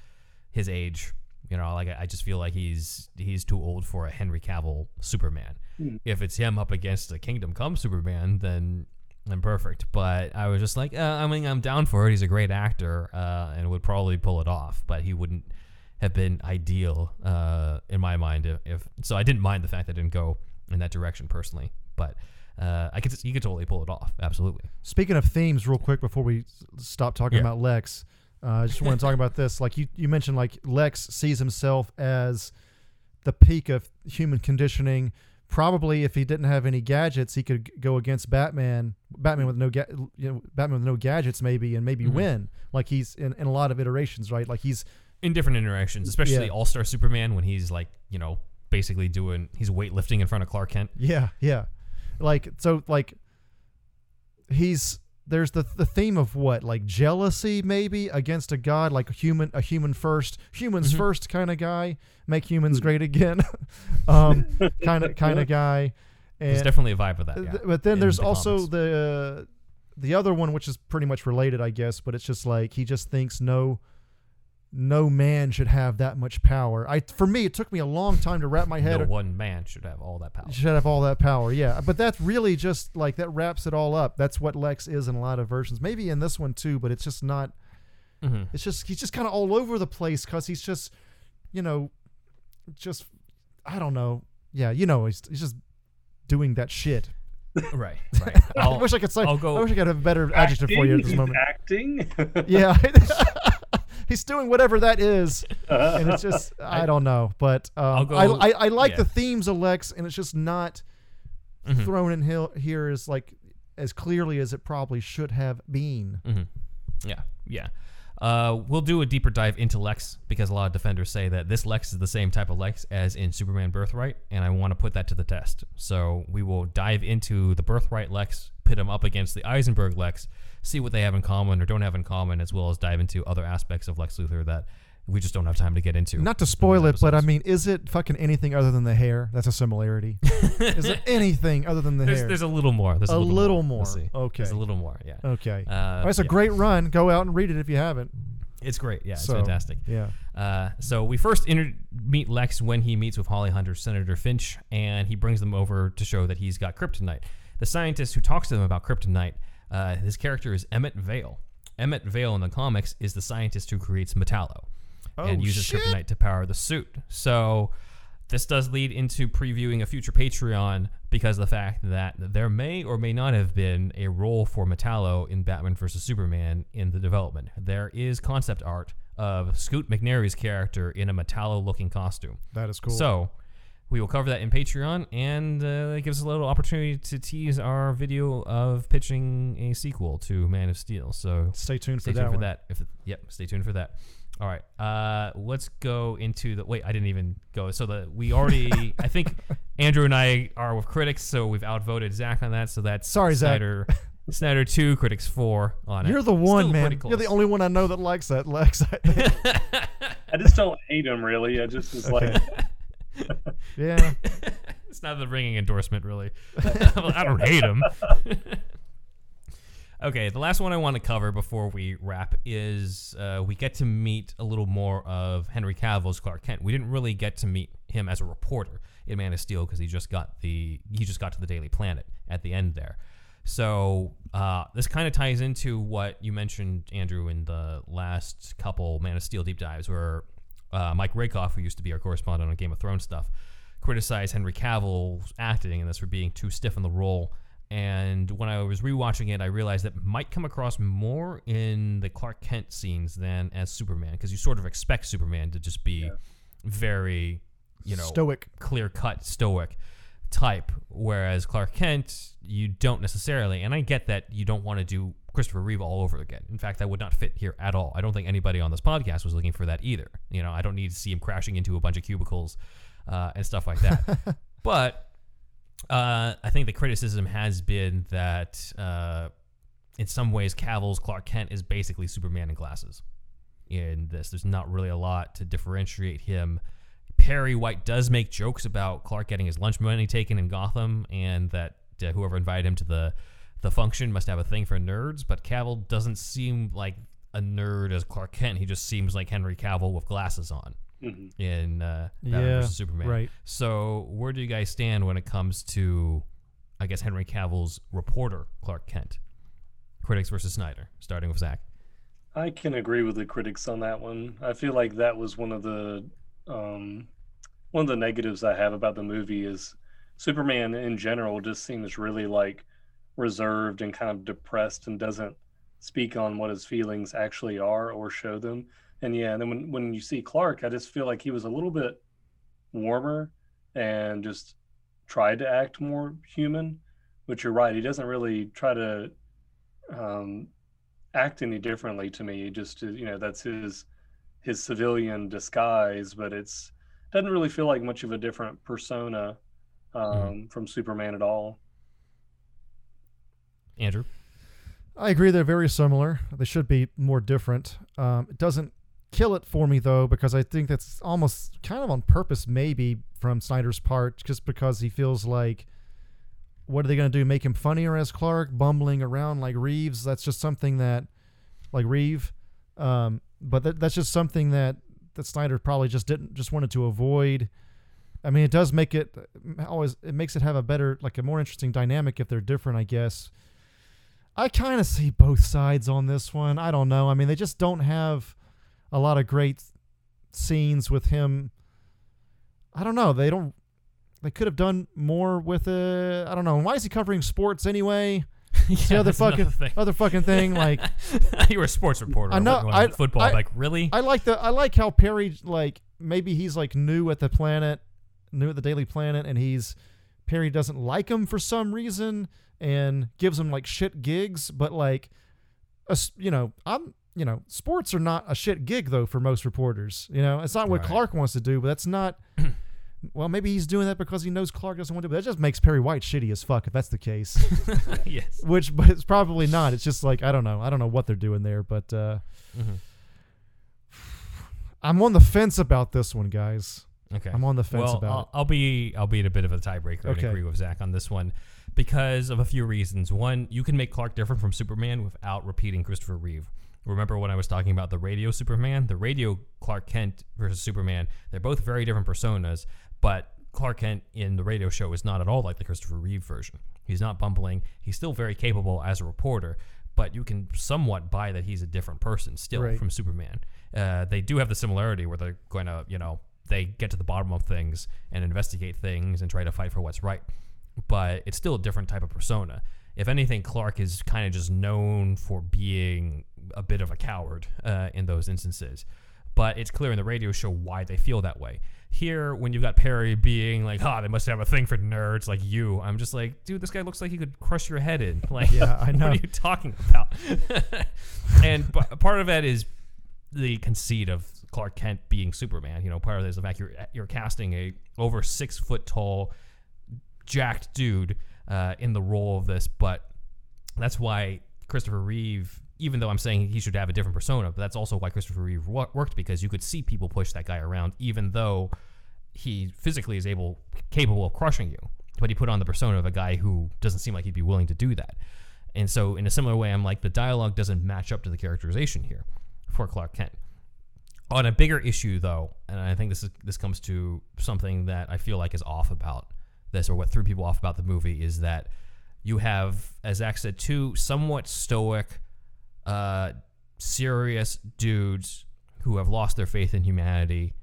his age. You know, like I I just feel like he's he's too old for a Henry Cavill Superman. If it's him up against a Kingdom Come Superman, then then perfect. But I was just like, uh, I mean, I'm down for it. He's a great actor uh, and would probably pull it off, but he wouldn't have been ideal uh, in my mind. If, if so, I didn't mind the fact that I didn't go in that direction personally, but uh, I could you could totally pull it off. Absolutely. Speaking of themes, real quick before we stop talking Yeah. about Lex, uh, I just want to talk about this. Like you, you mentioned, like Lex sees himself as the peak of human conditioning. Probably, if he didn't have any gadgets, he could go against Batman. Batman with no, ga- you know, Batman with no gadgets, maybe, and maybe Mhm. win. Like he's in, in a lot of iterations, right? Like he's In different interactions, especially Yeah. All Star Superman when he's like you know basically doing he's weightlifting in front of Clark Kent. Yeah, yeah. Like so like he's there's the the theme of what? Like jealousy maybe against a god like a human a human first, humans Mhm. first kind of guy, make humans great again. um kind of kind of guy. There's And definitely a vibe of that. th- but then in there's the also comics. the the other one which is pretty much related, I guess, but it's just like he just thinks no no man should have that much power. I for me it took me a long time to wrap my head no one man should have all that power. should have all that power, yeah. But that's really just like that wraps it all up. That's what Lex is in a lot of versions. Maybe in this one too, but it's just not. Mhm. It's just he's just kind of all over the place because he's just, you know, just I don't know. Yeah, you know, he's he's just doing that shit. Right. Right. I wish I could say. I'll go- I wish I could have a better adjective for you at this moment. Acting? Yeah, he's doing whatever that is, and it's just I don't know. But I'll um, go- I, I I like yeah. the themes of Lex, and it's just not Mhm. thrown in here, here as like as clearly as it probably should have been. Mhm. Yeah, yeah. Uh, we'll do a deeper dive into Lex because a lot of defenders say that this Lex is the same type of Lex as in Superman Birthright, and I want to put that to the test. So we will dive into the Birthright Lex, pit him up against the Eisenberg Lex, see what they have in common or don't have in common, as well as dive into other aspects of Lex Luthor that we just don't have time to get into. Not to spoil it, but I mean, is it fucking anything other than the hair? That's a similarity. is it anything other than the there's, hair? there's a little more. There's a, A little, little more. more. We'll. Okay. There's a little more. Yeah. okay. Uh, Well, it's a great run. Go out and read it if you haven't. It's great. Yeah, it's So, fantastic. Yeah. Uh, so we first inter- meet Lex when he meets with Holly Hunter, Senator Finch, and he brings them over to show that he's got kryptonite. The scientist who talks to them about kryptonite, uh, his character is Emmett Vale. Emmett Vale in the comics is the scientist who creates Metallo and Oh, uses shit. kryptonite to power the suit. So this does lead into previewing a future Patreon because of the fact that there may or may not have been a role for Metallo in Batman vs Superman in the development. There is concept art of Scoot McNairy's character in a Metallo-looking costume. That is cool. So we will cover that in Patreon, and uh, it gives us a little opportunity to tease our video of pitching a sequel to Man of Steel. So Stay tuned stay for tuned that for one. that. If yep, stay tuned for that. All right, uh, let's go into the. Wait, I didn't even go. So the we already. I think Andrew and I are with critics, so we've outvoted Zach on that. So that's Sorry, Zach. Snyder. Snyder two, critics four on it. You're the one, Still man. You're the only one I know that likes that, Lex. I. I just don't hate him really. I just was like, yeah. it's not the ringing endorsement, really. I don't hate him. okay, the last one I want to cover before we wrap is uh, we get to meet a little more of Henry Cavill's Clark Kent. We didn't really get to meet him as a reporter in Man of Steel because he just got the he just got to the Daily Planet at the end there. So uh, this kind of ties into what you mentioned, Andrew, in the last couple Man of Steel deep dives, where uh, Mike Rakoff, who used to be our correspondent on Game of Thrones stuff, criticized Henry Cavill's acting in this for being too stiff in the role. And when I was rewatching it, I realized that might come across more in the Clark Kent scenes than as Superman, because you sort of expect Superman to just be very, you know, Stoic. clear cut, stoic type. Whereas Clark Kent, you don't necessarily. And I get that you don't want to do Christopher Reeve all over again. In fact, that would not fit here at all. I don't think anybody on this podcast was looking for that either. You know, I don't need to see him crashing into a bunch of cubicles uh, and stuff like that. but uh, I think the criticism has been that uh, in some ways, Cavill's Clark Kent is basically Superman in glasses. In this, there's not really a lot to differentiate him. Perry White does make jokes about Clark getting his lunch money taken in Gotham, and that uh, whoever invited him to the the function must have a thing for nerds. But Cavill doesn't seem like a nerd as Clark Kent. He just seems like Henry Cavill with glasses on Mhm. in uh, Batman Yeah, vs Superman. right. So where do you guys stand when it comes to, I guess Henry Cavill's reporter Clark Kent, critics versus Snyder, starting with Zach. I can agree with the critics on that one. I feel like that was one of the um, one of the negatives I have about the movie is Superman in general just seems really like reserved and kind of depressed and doesn't speak on what his feelings actually are or show them. And yeah, and then when when you see Clark, I just feel like he was a little bit warmer and just tried to act more human. But you're right, he doesn't really try to um, act any differently to me. Just to, you know, that's his his civilian disguise, but it's doesn't really feel like much of a different persona um, from Superman at all. Andrew. I agree they're very similar. They should be more different. Um, it doesn't kill it for me though because I think that's almost kind of on purpose maybe from Snyder's part just because he feels like what are they going to do make him funnier as Clark bumbling around like Reeves that's just something that like Reeve um, but that, that's just something that that Snyder probably just didn't just wanted to avoid I mean it does make it always it makes it have a better like a more interesting dynamic if they're different I guess I kind of see both sides on this one. I don't know. I mean, they just don't have a lot of great scenes with him. I don't know. They don't. They could have done more with it. I don't know. Why is he covering sports anyway? It's the other fucking thing. other fucking thing. Like you were a sports reporter. I know, I- football. I- like really? I like the I like how Perry like maybe he's like new at the planet, new at the Daily Planet, and he's Perry doesn't like him for some reason and gives him like shit gigs, but like, a you know, I'm you know, sports are not a shit gig though for most reporters. You know, it's not what Right. Clark wants to do, but that's not. Well, maybe he's doing that because he knows Clark doesn't want to. But that just makes Perry White shitty as fuck if that's the case. yes. Which, but it's probably not. It's just like I don't know. I don't know what they're doing there, but uh, Mhm. I'm on the fence about this one, guys. Okay. I'm on the fence well, about I'll, I'll be I'll be at a bit of a tiebreaker and Okay. agree with Zach on this one because of a few reasons. One, you can make Clark different from Superman without repeating Christopher Reeve. Remember when I was talking about the radio Superman, the radio Clark Kent versus Superman? They're both very different personas, but Clark Kent in the radio show is not at all like the Christopher Reeve version. He's not bumbling. He's still very capable as a reporter, but you can somewhat buy that he's a different person still Right. from Superman. Uh, they do have the similarity where they're going to, you know, they get to the bottom of things and investigate things and try to fight for what's right. But it's still a different type of persona. If anything, Clark is kind of just known for being a bit of a coward uh, in those instances. But it's clear in the radio show why they feel that way. Here, when you've got Perry being like, "Ah, they must have a thing for nerds like you," I'm just like, "Dude, this guy looks like he could crush your head in." Like, Yeah, I know. what are you talking about? and p- part of that is the conceit of Clark Kent being Superman. You know, part of it is the fact you're you're casting a over six foot tall, jacked dude uh, in the role of this, but that's why Christopher Reeve. Even though I'm saying he should have a different persona, but that's also why Christopher Reeve worked because you could see people push that guy around, even though he physically is able capable of crushing you. But he put on the persona of a guy who doesn't seem like he'd be willing to do that. And so, in a similar way, I'm like the dialogue doesn't match up to the characterization here for Clark Kent. On a bigger issue, though, and I think this is this comes to something that I feel like is off about this, or what threw people off about the movie, is that you have, as Zach said, two somewhat stoic, uh, serious dudes who have lost their faith in humanity.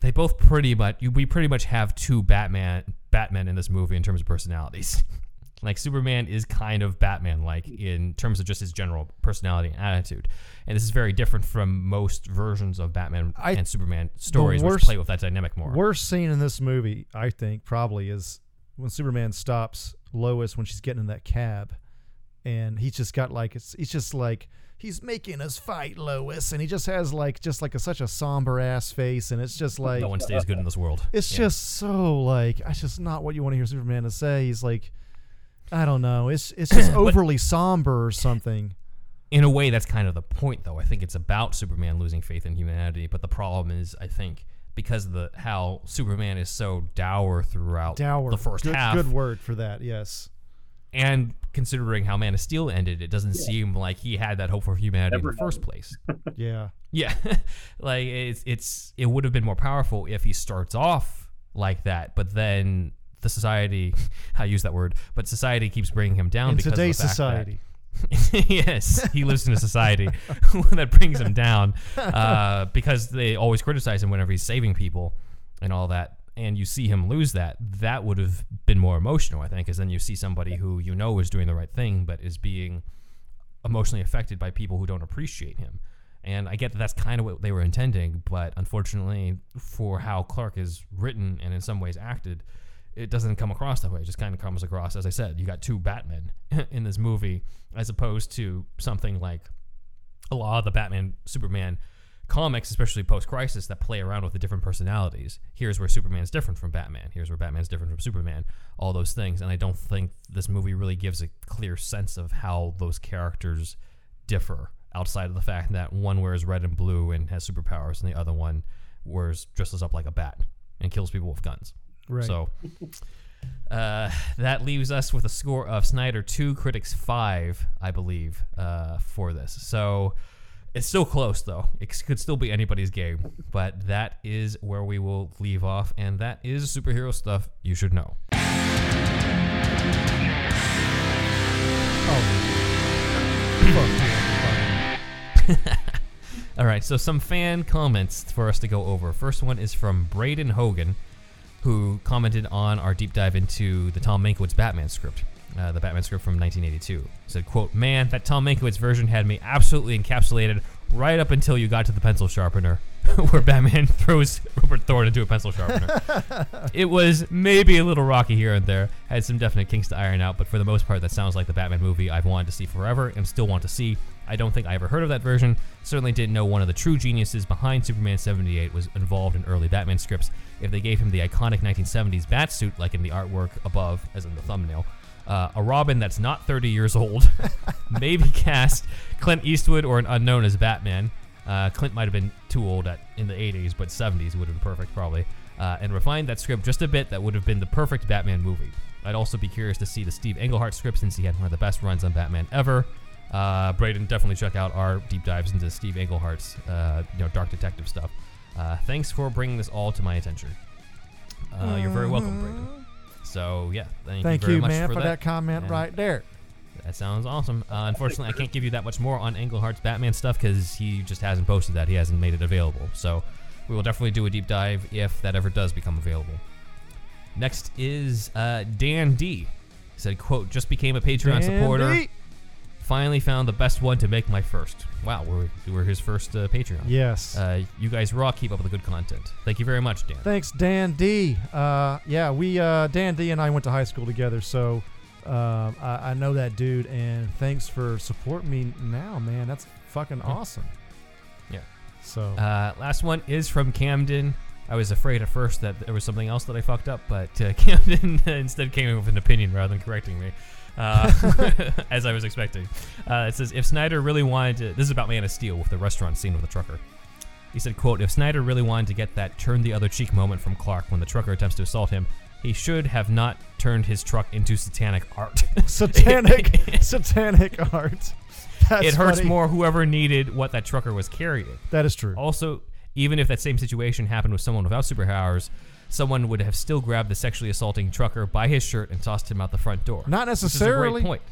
They both pretty much you, we pretty much have two Batman Batman in this movie in terms of personalities. Like Superman is kind of Batman like in terms of just his general personality and attitude. And this is very different from most versions of Batman I- and Superman stories worst- which play with that dynamic more. Worst scene in this movie, I think, probably is when Superman stops Lois when she's getting in that cab, and he's just got like it's he's just like he's making us fight Lois, and he just has like just like a, such a somber ass face, and it's just like no one stays good in this world. it's Yeah. just so like it's just not what you want to hear Superman to say. He's like, I don't know, it's it's just overly somber or something. in a way that's kind of the point though i think it's about superman losing faith in humanity but the problem is i think because of the how superman is so dour throughout Dour, the first good, half good word for that. Yes, and considering how man of steel ended it doesn't seem like he had that hope for humanity Never in the first place yeah. yeah like it's it's it would have been more powerful if he starts off like that but then the society i use that word but society keeps bringing him down In because of the today's fact that- society. yes, he lives in a society that brings him down uh, because they always criticize him whenever he's saving people and all that. And you see him lose that. That would have been more emotional, I think, because then you see somebody who you know is doing the right thing, but is being emotionally affected by people who don't appreciate him. And I get that that's kind of what they were intending, but unfortunately, for how Clark is written and in some ways acted, it doesn't come across that way. It just kind of comes across, as I said, you got two Batmen in this movie, as opposed to something like a lot of the Batman, Superman comics, especially post crisis, that play around with the different personalities. Here's where Superman's different from Batman. Here's where Batman's different from Superman. All those things. And I don't think this movie really gives a clear sense of how those characters differ outside of the fact that one wears red and blue and has superpowers, and the other one wears dresses up like a bat and kills people with guns. Right. So uh, that leaves us with a score of Snyder 2, Critics 5, I believe, uh, for this. So it's still close, though. It could still be anybody's game. But that is where we will leave off, and that is superhero stuff you should know. Oh. All right, so some fan comments for us to go over. First one is from Braden Hogan, who commented on our deep dive into the Tom Mankiewicz Batman script, uh, the Batman script from 1982. Said, "quote Man, that Tom Mankiewicz version had me absolutely encapsulated right up until you got to the pencil sharpener, where Batman throws Rupert Thorne into a pencil sharpener. it was maybe a little rocky here and there, had some definite kinks to iron out, but for the most part, that sounds like the Batman movie I've wanted to see forever and still want to see. I don't think I ever heard of that version. Certainly didn't know one of the true geniuses behind Superman 78 was involved in early Batman scripts. If they gave him the iconic 1970s bat suit, like in the artwork above, as in the thumbnail, uh, a Robin that's not 30 years old, maybe cast Clint Eastwood or an unknown as Batman. Uh, Clint might have been too old at in the 80s, but 70s would have been perfect probably. Uh, and refined that script just a bit, that would have been the perfect Batman movie. I'd also be curious to see the Steve Englehart script since he had one of the best runs on Batman ever. Uh, Braden, definitely check out our deep dives into Steve Englehart's, uh, you know, dark detective stuff. Uh, thanks for bringing this all to my attention. Uh, you're very welcome, Braden. So yeah, thank, Thank you very you, much man, for, for that. that comment And right there. That sounds awesome. Uh, unfortunately, I can't give you that much more on Englehart's Batman stuff because he just hasn't posted that. He hasn't made it available. So we will definitely do a deep dive if that ever does become available. Next is uh, Dan D. He said, "quote Just became a Patreon supporter. Andy? Finally found the best one to make my first. Wow, we're, we're his first uh, Patreon. Yes. Uh, you guys rock. Keep up with the good content. Thank you very much, Dan. Thanks, Dan D. Uh, yeah, we uh, Dan D and I went to high school together, so um, I, I know that dude. And thanks for supporting me now, man. That's fucking awesome. Yeah. So Uh, last one is from Camden. I was afraid at first that there was something else that I fucked up, but uh, Camden instead came in with an opinion rather than correcting me, uh, as I was expecting. Uh, it says, if Snyder really wanted to, this is about Man of Steel with the restaurant scene with the trucker. He said, quote, if Snyder really wanted to get that turn the other cheek moment from Clark when the trucker attempts to assault him, he should have not turned his truck into satanic art. satanic, satanic art. That's it hurts funny. more whoever needed what that trucker was carrying. That is true. Also, even if that same situation happened with someone without superpowers, someone would have still grabbed the sexually assaulting trucker by his shirt and tossed him out the front door. Not Which is a necessarily. great point.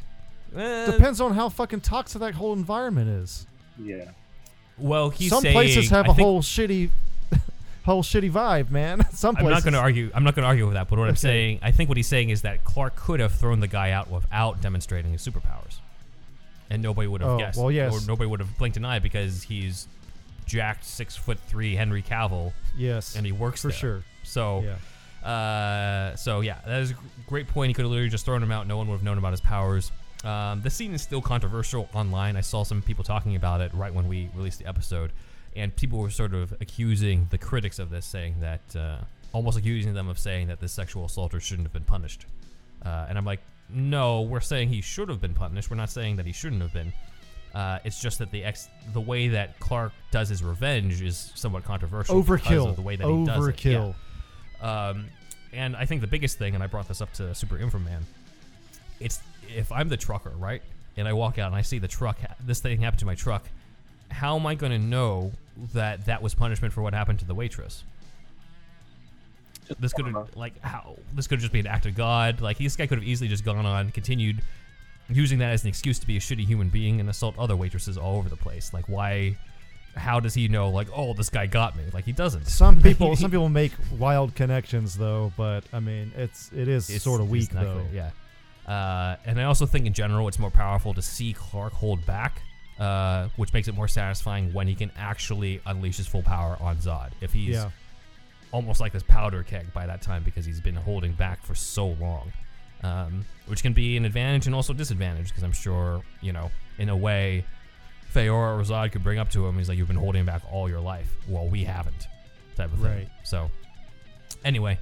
Eh, Depends on how fucking toxic that whole environment is. Yeah. well, he's Some saying, places have I a think- whole shitty whole shitty vibe, man. Some I'm places. not going to argue. I'm not going to argue with that. But what I'm Okay. saying, I think what he's saying is that Clark could have thrown the guy out without demonstrating his superpowers, and nobody would have Oh, guessed. well, yes. Or nobody would have blinked an eye because he's jacked six foot three Henry Cavill, Yes, and he works for there. sure. So, Yeah. uh, so yeah, that is a great point. He could have literally just thrown him out. No one would have known about his powers. Um, the scene is still controversial online. I saw some people talking about it right when we released the episode, and people were sort of accusing the critics of this, saying that uh, almost accusing them of saying that this sexual assaulter shouldn't have been punished. Uh, and I'm like, no, we're saying he should have been punished. We're not saying that he shouldn't have been. Uh, it's just that the ex- the way that Clark does his revenge is somewhat controversial because Overkill. of the way that he does it. Yeah. Um, and I think the biggest thing, and I brought this up to Super Info Man, it's if I'm the trucker, right, and I walk out and I see the truck, this thing happened to my truck, how am I going to know that that was punishment for what happened to the waitress? This could have like how this could just be an act of God. Like this guy could have easily just gone on, continued using that as an excuse to be a shitty human being and assault other waitresses all over the place. Like why? How does he know? Like oh, this guy got me. Like he doesn't. Some people, some people make wild connections though, but I mean, it's it is It's- sort of weak though. Yeah. Uh, and I also think in general it's more powerful to see Clark hold back, uh, which makes it more satisfying when he can actually unleash his full power on Zod. If he's Yeah. almost like this powder keg by that time because he's been holding back for so long, um, which can be an advantage and also disadvantage because I'm sure you know in a way, Faora or Zod could bring up to him. He's like, "You've been holding back all your life. Well, we haven't." Type of thing. Right. So, anyway,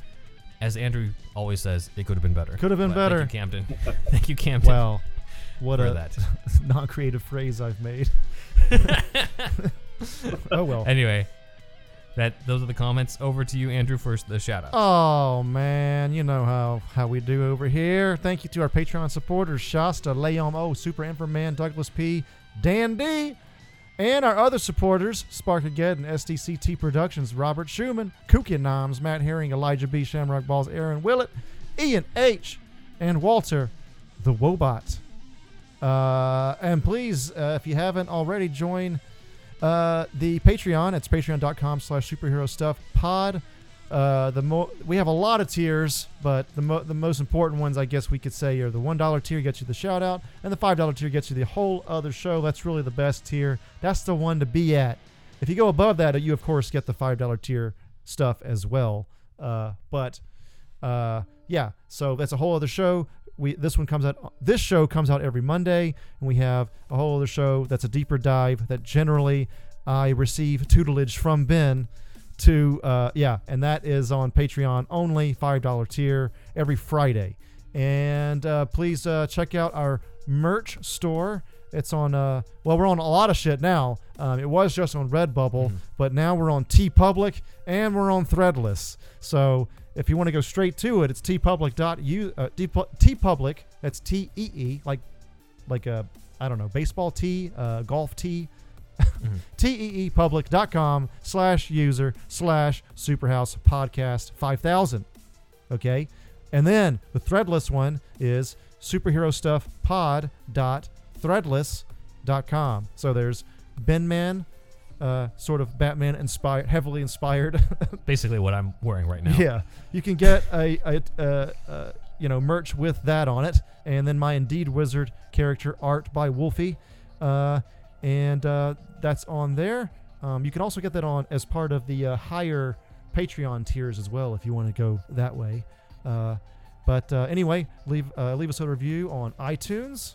as Andrew always says, it could have been better. Could have been But better. Thank you, Camden. thank you, Camden. Well, what for a that. non-creative phrase I've made. oh well. Anyway, that those are the comments. Over to you, Andrew, for the shout out. Oh man, you know how how we do over here. Thank you to our Patreon supporters: Shasta, Leom O, Super Inframan, Douglas P, Dan D, and our other supporters: Spark Again, SDCT Productions, Robert Schumann, Kooky Noms, Matt Herring, Elijah B, Shamrock Balls, Aaron Willett, Ian H, and Walter, the Wobot. Uh, and please, uh, if you haven't already, join uh, the Patreon. It's patreon.com slash superhero stuff pod. Uh, the mo- we have a lot of tiers, but the mo- the most important ones, I guess we could say, are the one dollar tier gets you the shout out, and the five dollar tier gets you the whole other show. That's really the best tier. That's the one to be at. If you go above that, you of course get the five dollar tier stuff as well. Uh, but uh, yeah, so that's a whole other show. We this one comes out. This show comes out every Monday, and we have a whole other show that's a deeper dive that generally I receive tutelage from Ben to uh, yeah, and that is on Patreon only, five dollar tier every Friday. And uh, please uh, check out our merch store. It's on uh, well, we're on a lot of shit now. Um, it was just on Redbubble, but now we're on TeePublic and we're on Threadless. So if you want to go straight to it, it's teepublic.u uh, teepublic. That's T E E like like a I don't know baseball T, uh, golf tee. E teepublic.com slash user slash superhouse podcast 5000 okay and then the threadless one is superhero stuff pod dot threadless.com so there's benman uh, sort of batman inspired heavily inspired Basically, what I'm wearing right now. yeah, you can get a, a, uh uh you know merch with that on it, and then my Indeed Wizard character art by Wolfie, uh, and uh, that's on there. Um, you can also get that on as part of the uh, higher Patreon tiers as well if you want to go that way. Uh, but uh, anyway, leave uh, leave us a review on iTunes.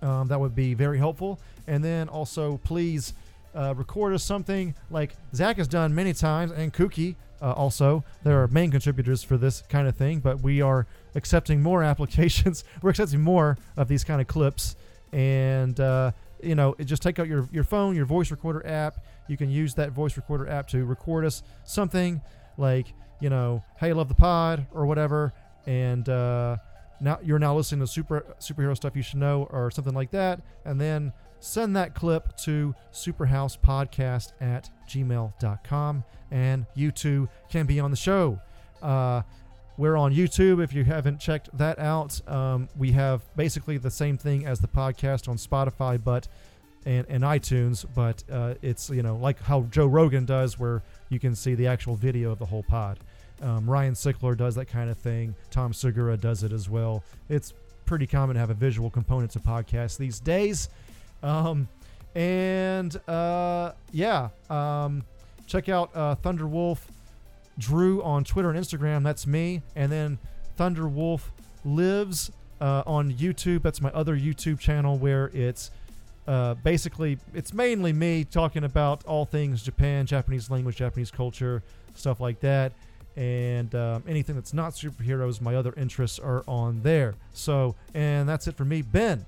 Um, that would be very helpful. And then also, please uh, record us something like Zach has done many times, and Kooky uh, also. There are main contributors for this kind of thing, but we are accepting more applications. We're accepting more of these kind of clips, and uh, you know, just take out your your phone, your voice recorder app. You can use that voice recorder app to record us something like you know, "Hey, love the pod" or whatever, and uh, now you're now listening to super superhero stuff you should know or something like that, and then send that clip to superhousepodcast at gmail.com and you too can be on the show uh, we're on youtube if you haven't checked that out um, we have basically the same thing as the podcast on spotify but and, and iTunes, but uh, it's you know like how Joe Rogan does, where you can see the actual video of the whole pod. Um, Ryan Sickler does that kind of thing. Tom Segura does it as well. It's pretty common to have a visual component to podcasts these days. Um, and uh, yeah, um, check out uh, Thunder Wolf Drew on Twitter and Instagram. That's me. And then Thunder Wolf lives uh, on YouTube. That's my other YouTube channel where it's uh, basically it's mainly me talking about all things Japan, Japanese language, Japanese culture, stuff like that. And um, anything that's not superheroes, my other interests are on there. So, and that's it for me, Ben.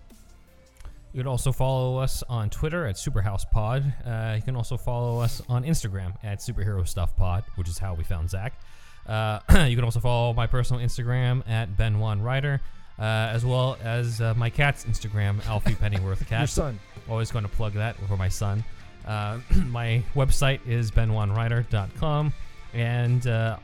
You can also follow us on Twitter at SuperhousePod. Uh, you can also follow us on Instagram at Superhero Stuff Pod, which is how we found Zach. Uh, you can also follow my personal Instagram at Ben Wan Writer, uh, as well as uh, my cat's Instagram, Alfie Pennyworth Cat. Your son. Always going to plug that for my son. Uh, my website is benwanwriter.com, and uh,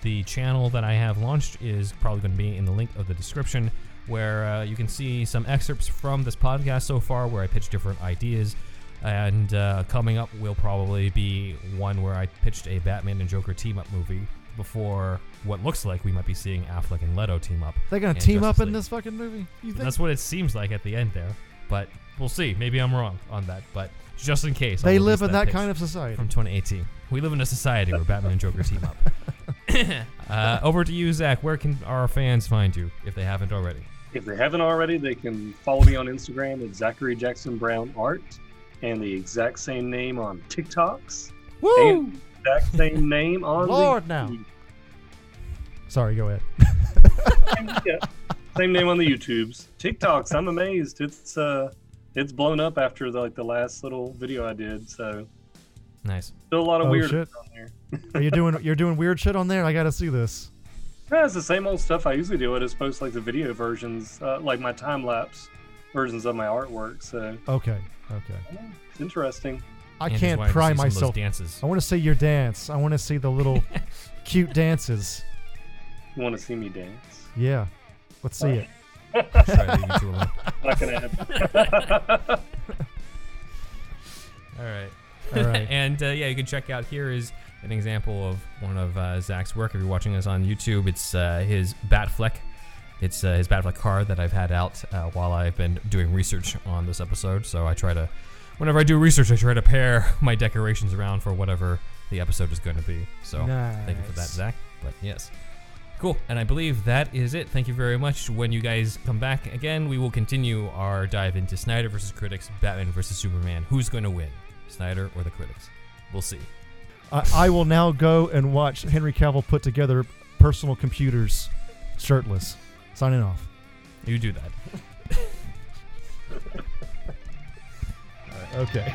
the channel that I have launched is probably going to be in the link of the description where uh, you can see some excerpts from this podcast so far where I pitch different ideas. And uh, coming up will probably be one where I pitched a Batman and Joker team up movie before what looks like we might be seeing Affleck and Leto team up. They're gonna in team up Justice in League. this fucking movie? You think? That's what it seems like at the end there. But we'll see. Maybe I'm wrong on that. But just in case. they live release in that pitch kind of society. from 2018. We live in a society where Batman and Joker team up. uh, over to you, Zach. Where can our fans find you if they haven't already? If they haven't already, they can follow me on Instagram at Zachary Jackson Brown Art and the exact same name on TikToks. Woo! And exact same name on Lord, the now. Sorry, go ahead. yeah, same name on the YouTubes. TikToks, I'm amazed. It's uh it's blown up after the, like the last little video I did. So Nice. still a lot of Oh, weird shit. on there. Are you doing you're doing weird shit on there? I gotta see this. Yeah, it's the same old stuff I usually do. I just post like the video versions, uh, like my time lapse versions of my artwork. So Okay, okay. it's interesting. I Andrew's can't wanting to pry see some of those myself. dances. I want to see your dance. I want to see the little cute dances. You want to see me dance? Yeah, let's see it. Try leaving you two. Not gonna happen. All right. All right. and uh, yeah, you can check out here is an example of one of uh, Zach's work. If you're watching us on YouTube, it's uh, his Batfleck. It's uh, his Batfleck car that I've had out uh, while I've been doing research on this episode. So I try to, whenever I do research, I try to pair my decorations around for whatever the episode is going to be. So thank you for that, Zach. But yes. Cool. And I believe that is it. Thank you very much. When you guys come back again, we will continue our dive into Snyder versus critics, Batman versus Superman. Who's going to win, Snyder or the critics? We'll see. I, I will now go and watch Henry Cavill put together personal computers shirtless. Signing off. You do that. Okay.